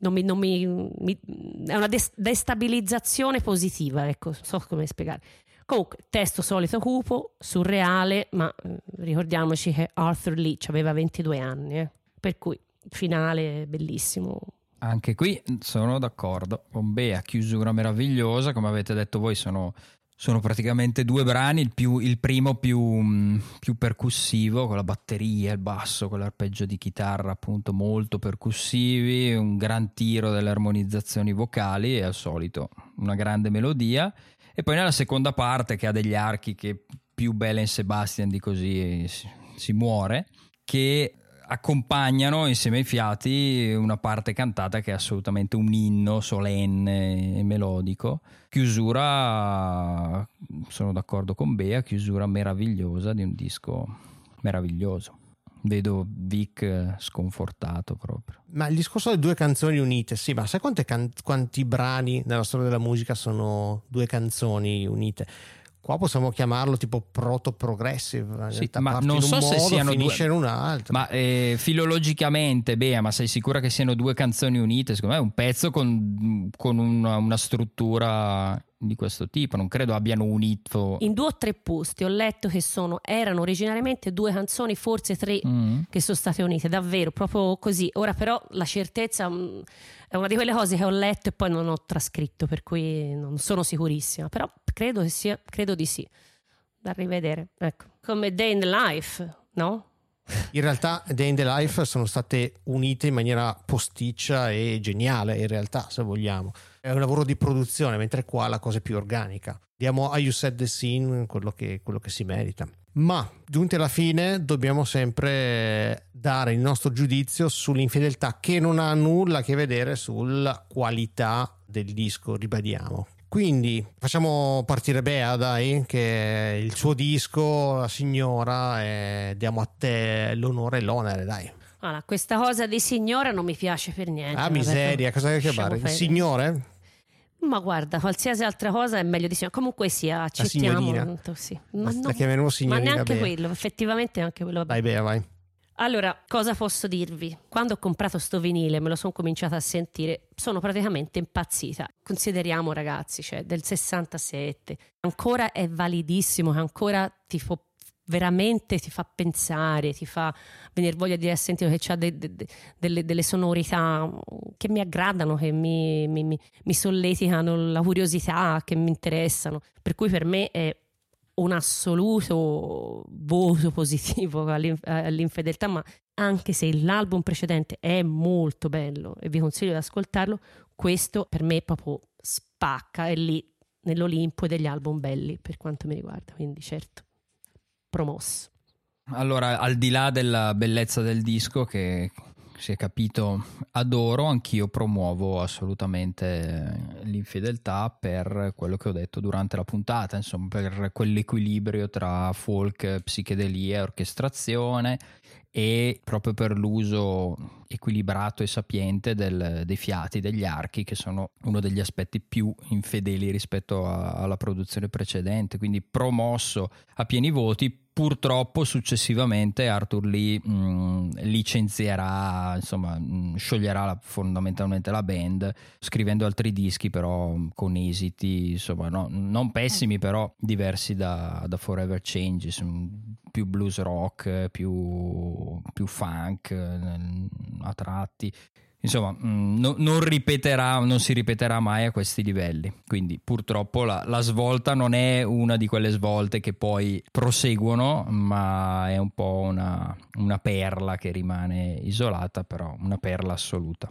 non mi- non mi- mi- è una des- destabilizzazione positiva, ecco, so come spiegare. Comunque, testo solito cupo, surreale, ma eh, ricordiamoci che Arthur Lee aveva 22 anni, eh. per cui finale bellissimo. Anche qui sono d'accordo con Bea, chiusura meravigliosa, come avete detto voi sono, sono praticamente due brani, il, più- il primo più, mh, più percussivo con la batteria, il basso, con l'arpeggio di chitarra appunto molto percussivi, un gran tiro delle armonizzazioni vocali e al solito una grande melodia. E poi nella seconda parte che ha degli archi che più Belen Sebastian di così si, si muore, che accompagnano insieme ai fiati una parte cantata che è assolutamente un inno solenne e melodico. Chiusura, sono d'accordo con Bea, chiusura meravigliosa di un disco meraviglioso. Vedo Vic eh, sconfortato proprio. Ma il discorso delle due canzoni unite, sì, ma sai can- quanti brani nella storia della musica sono due canzoni unite? Qua possiamo chiamarlo tipo proto-progressive. Sì, ma non so se siano due- in un altro. Ma eh, filologicamente, Bea, ma sei sicura che siano due canzoni unite? Secondo me è un pezzo con, con una, una struttura di questo tipo, non credo abbiano unito... In due o tre posti ho letto che sono, erano originariamente due canzoni, forse tre, Mm. che sono state unite, davvero, proprio così. Ora però la certezza mm, è una di quelle cose che ho letto e poi non ho trascritto, per cui non sono sicurissima, però credo, che sia, credo di sì. Da rivedere, ecco. Come Day in the Life, no? In realtà Day in the Life sono state unite in maniera posticcia e geniale, in realtà, se vogliamo. È un lavoro di produzione, mentre qua la cosa è più organica. Diamo a You Set the Scene quello che, quello che si merita. Ma giunti alla fine dobbiamo sempre dare il nostro giudizio sull'infedeltà che non ha nulla a che vedere sulla qualità del disco, ribadiamo. Quindi facciamo partire Bea, dai, che è il suo disco, la signora, e diamo a te l'onore e l'onere, dai. Allora, questa cosa di signora non mi piace per niente. Ah, miseria, cosa lasciamo fare? Il signore? Ma guarda, qualsiasi altra cosa è meglio di signora. Comunque sia, accettiamo. signorina. tanto, sì. La- Ma la no, chiameremo ma signorina neanche Bea. quello, effettivamente anche quello. vabbè. Dai, Bea, vai. Allora, cosa posso dirvi? Quando ho comprato sto vinile, me lo sono cominciata a sentire, sono praticamente impazzita. Consideriamo, ragazzi, cioè del 67, ancora è validissimo, ancora ti fa veramente ti fa pensare, ti fa venire voglia di sentire che c'ha de- de- de- delle, delle sonorità che mi aggradano, che mi, mi- mi- mi solleticano la curiosità, che mi interessano. Per cui per me è un assoluto voto positivo all'in- all'infedeltà, ma anche se l'album precedente è molto bello e vi consiglio di ascoltarlo, questo per me proprio spacca, è lì nell'Olimpo degli album belli per quanto mi riguarda, quindi certo, promosso. Allora, al di là della bellezza del disco che si è capito adoro, anch'io promuovo assolutamente l'infedeltà per quello che ho detto durante la puntata, insomma, per quell'equilibrio tra folk, psichedelia e orchestrazione e proprio per l'uso equilibrato e sapiente del- dei fiati, degli archi, che sono uno degli aspetti più infedeli rispetto a- alla produzione precedente, quindi promosso a pieni voti. Purtroppo successivamente Arthur Lee mh, licenzierà, insomma, mh, scioglierà la- fondamentalmente la band, scrivendo altri dischi però mh, con esiti, insomma, no- non pessimi però diversi da, da Forever Changes, più blues rock, più, più funk eh, a tratti. Insomma, mh, no- non, ripeterà, non si ripeterà mai a questi livelli. Quindi, purtroppo, la, la svolta non è una di quelle svolte che poi proseguono, ma è un po' una, una perla che rimane isolata, però una perla assoluta.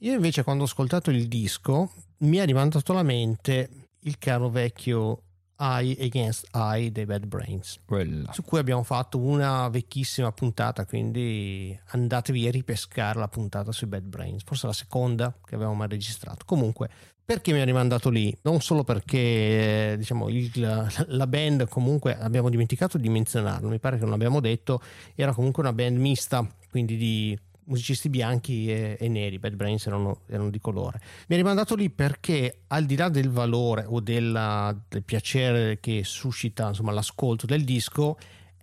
Io invece quando ho ascoltato il disco mi è rimandato alla mente il caro vecchio Eye Against Eye dei Bad Brains, Quella. su cui abbiamo fatto una vecchissima puntata, quindi andatevi a ripescare la puntata sui Bad Brains, forse la seconda che avevamo mai registrato. Comunque, perché mi ha rimandato lì? Non solo perché eh, diciamo il- la band comunque abbiamo dimenticato di menzionarlo, mi pare che non l'abbiamo detto, era comunque una band mista, quindi di musicisti bianchi e, e neri, Bad Brains erano, erano di colore. Mi ha rimandato lì perché al di là del valore o della- del piacere che suscita insomma, l'ascolto del disco,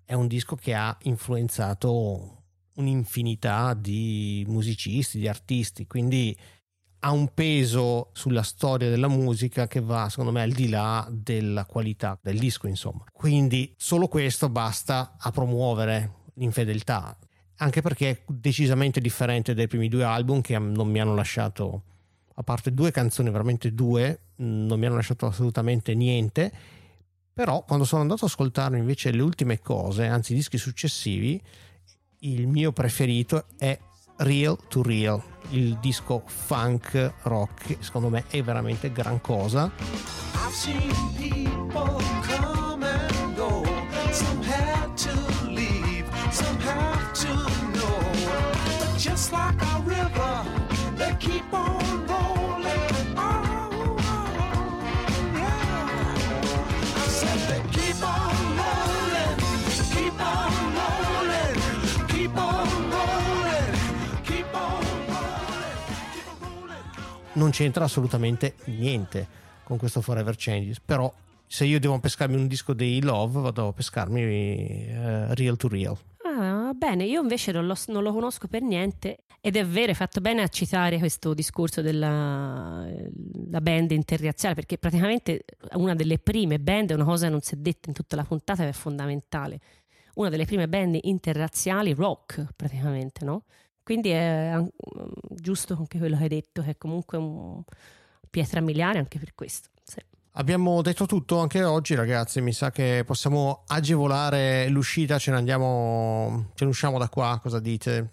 è un disco che ha influenzato un'infinità di musicisti, di artisti, quindi ha un peso sulla storia della musica che va secondo me al di là della qualità del disco insomma quindi solo questo basta a promuovere l'infedeltà anche perché è decisamente differente dai primi due album che non mi hanno lasciato a parte due canzoni veramente due non mi hanno lasciato assolutamente niente però quando sono andato ad ascoltare invece le ultime cose anzi i dischi successivi il mio preferito è Real to Real, il disco funk rock che secondo me è veramente gran cosa. I've seen people Non c'entra assolutamente niente con questo Forever Changes, però se io devo pescarmi un disco dei Love vado a pescarmi eh, Real to Real. Ah, bene, io invece non lo, non lo conosco per niente ed è vero, hai fatto bene a citare questo discorso della la band interrazziale perché praticamente una delle prime band, una cosa che non si è detta in tutta la puntata è fondamentale, una delle prime band interrazziali rock praticamente, no? Quindi è giusto anche quello che hai detto, che è comunque un pietra miliare anche per questo. Abbiamo detto tutto anche oggi, ragazzi. Mi sa che possiamo agevolare l'uscita. Ce ne andiamo, ce ne usciamo da qua. Cosa dite?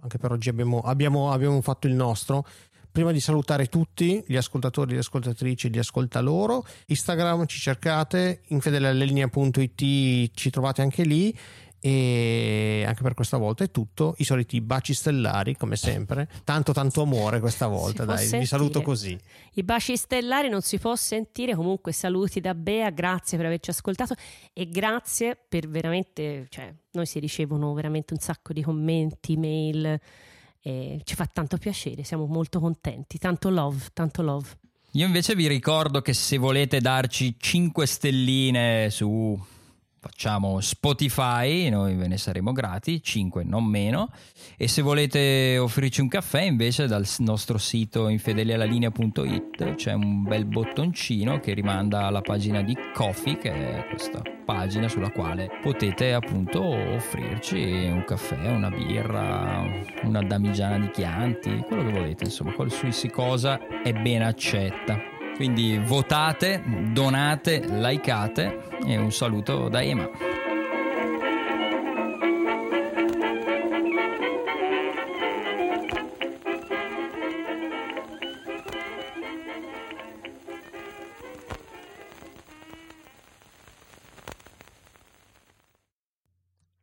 Anche per oggi abbiamo, abbiamo, abbiamo fatto il nostro. Prima di salutare tutti gli ascoltatori, le ascoltatrici, li ascolta loro. Instagram ci cercate, infedeleallelinea.it ci trovate anche lì. E anche per questa volta è tutto. I soliti baci stellari, come sempre. Tanto, tanto amore questa volta. Dai, vi sentire. saluto così. I baci stellari non si può sentire, comunque saluti da Bea, grazie per averci ascoltato e grazie per veramente, cioè noi si ricevono veramente un sacco di commenti, mail, e ci fa tanto piacere, siamo molto contenti, tanto love, tanto love. Io invece vi ricordo che se volete darci 5 stelline su facciamo Spotify, noi ve ne saremo grati, 5 non meno. E se volete offrirci un caffè, invece dal nostro sito infedelialalinea.it c'è un bel bottoncino che rimanda alla pagina di Coffee, che è questa pagina sulla quale potete appunto offrirci un caffè, una birra, una damigiana di Chianti, quello che volete, insomma, qualsiasi cosa è ben accetta. Quindi votate, donate, likeate e un saluto da Ema.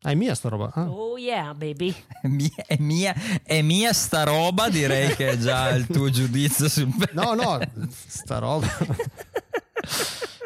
Ah, è mia sta roba. Ah. Oh yeah, baby. È mia, è mia, è mia sta roba, direi che è già il tuo giudizio sul No, no, sta roba.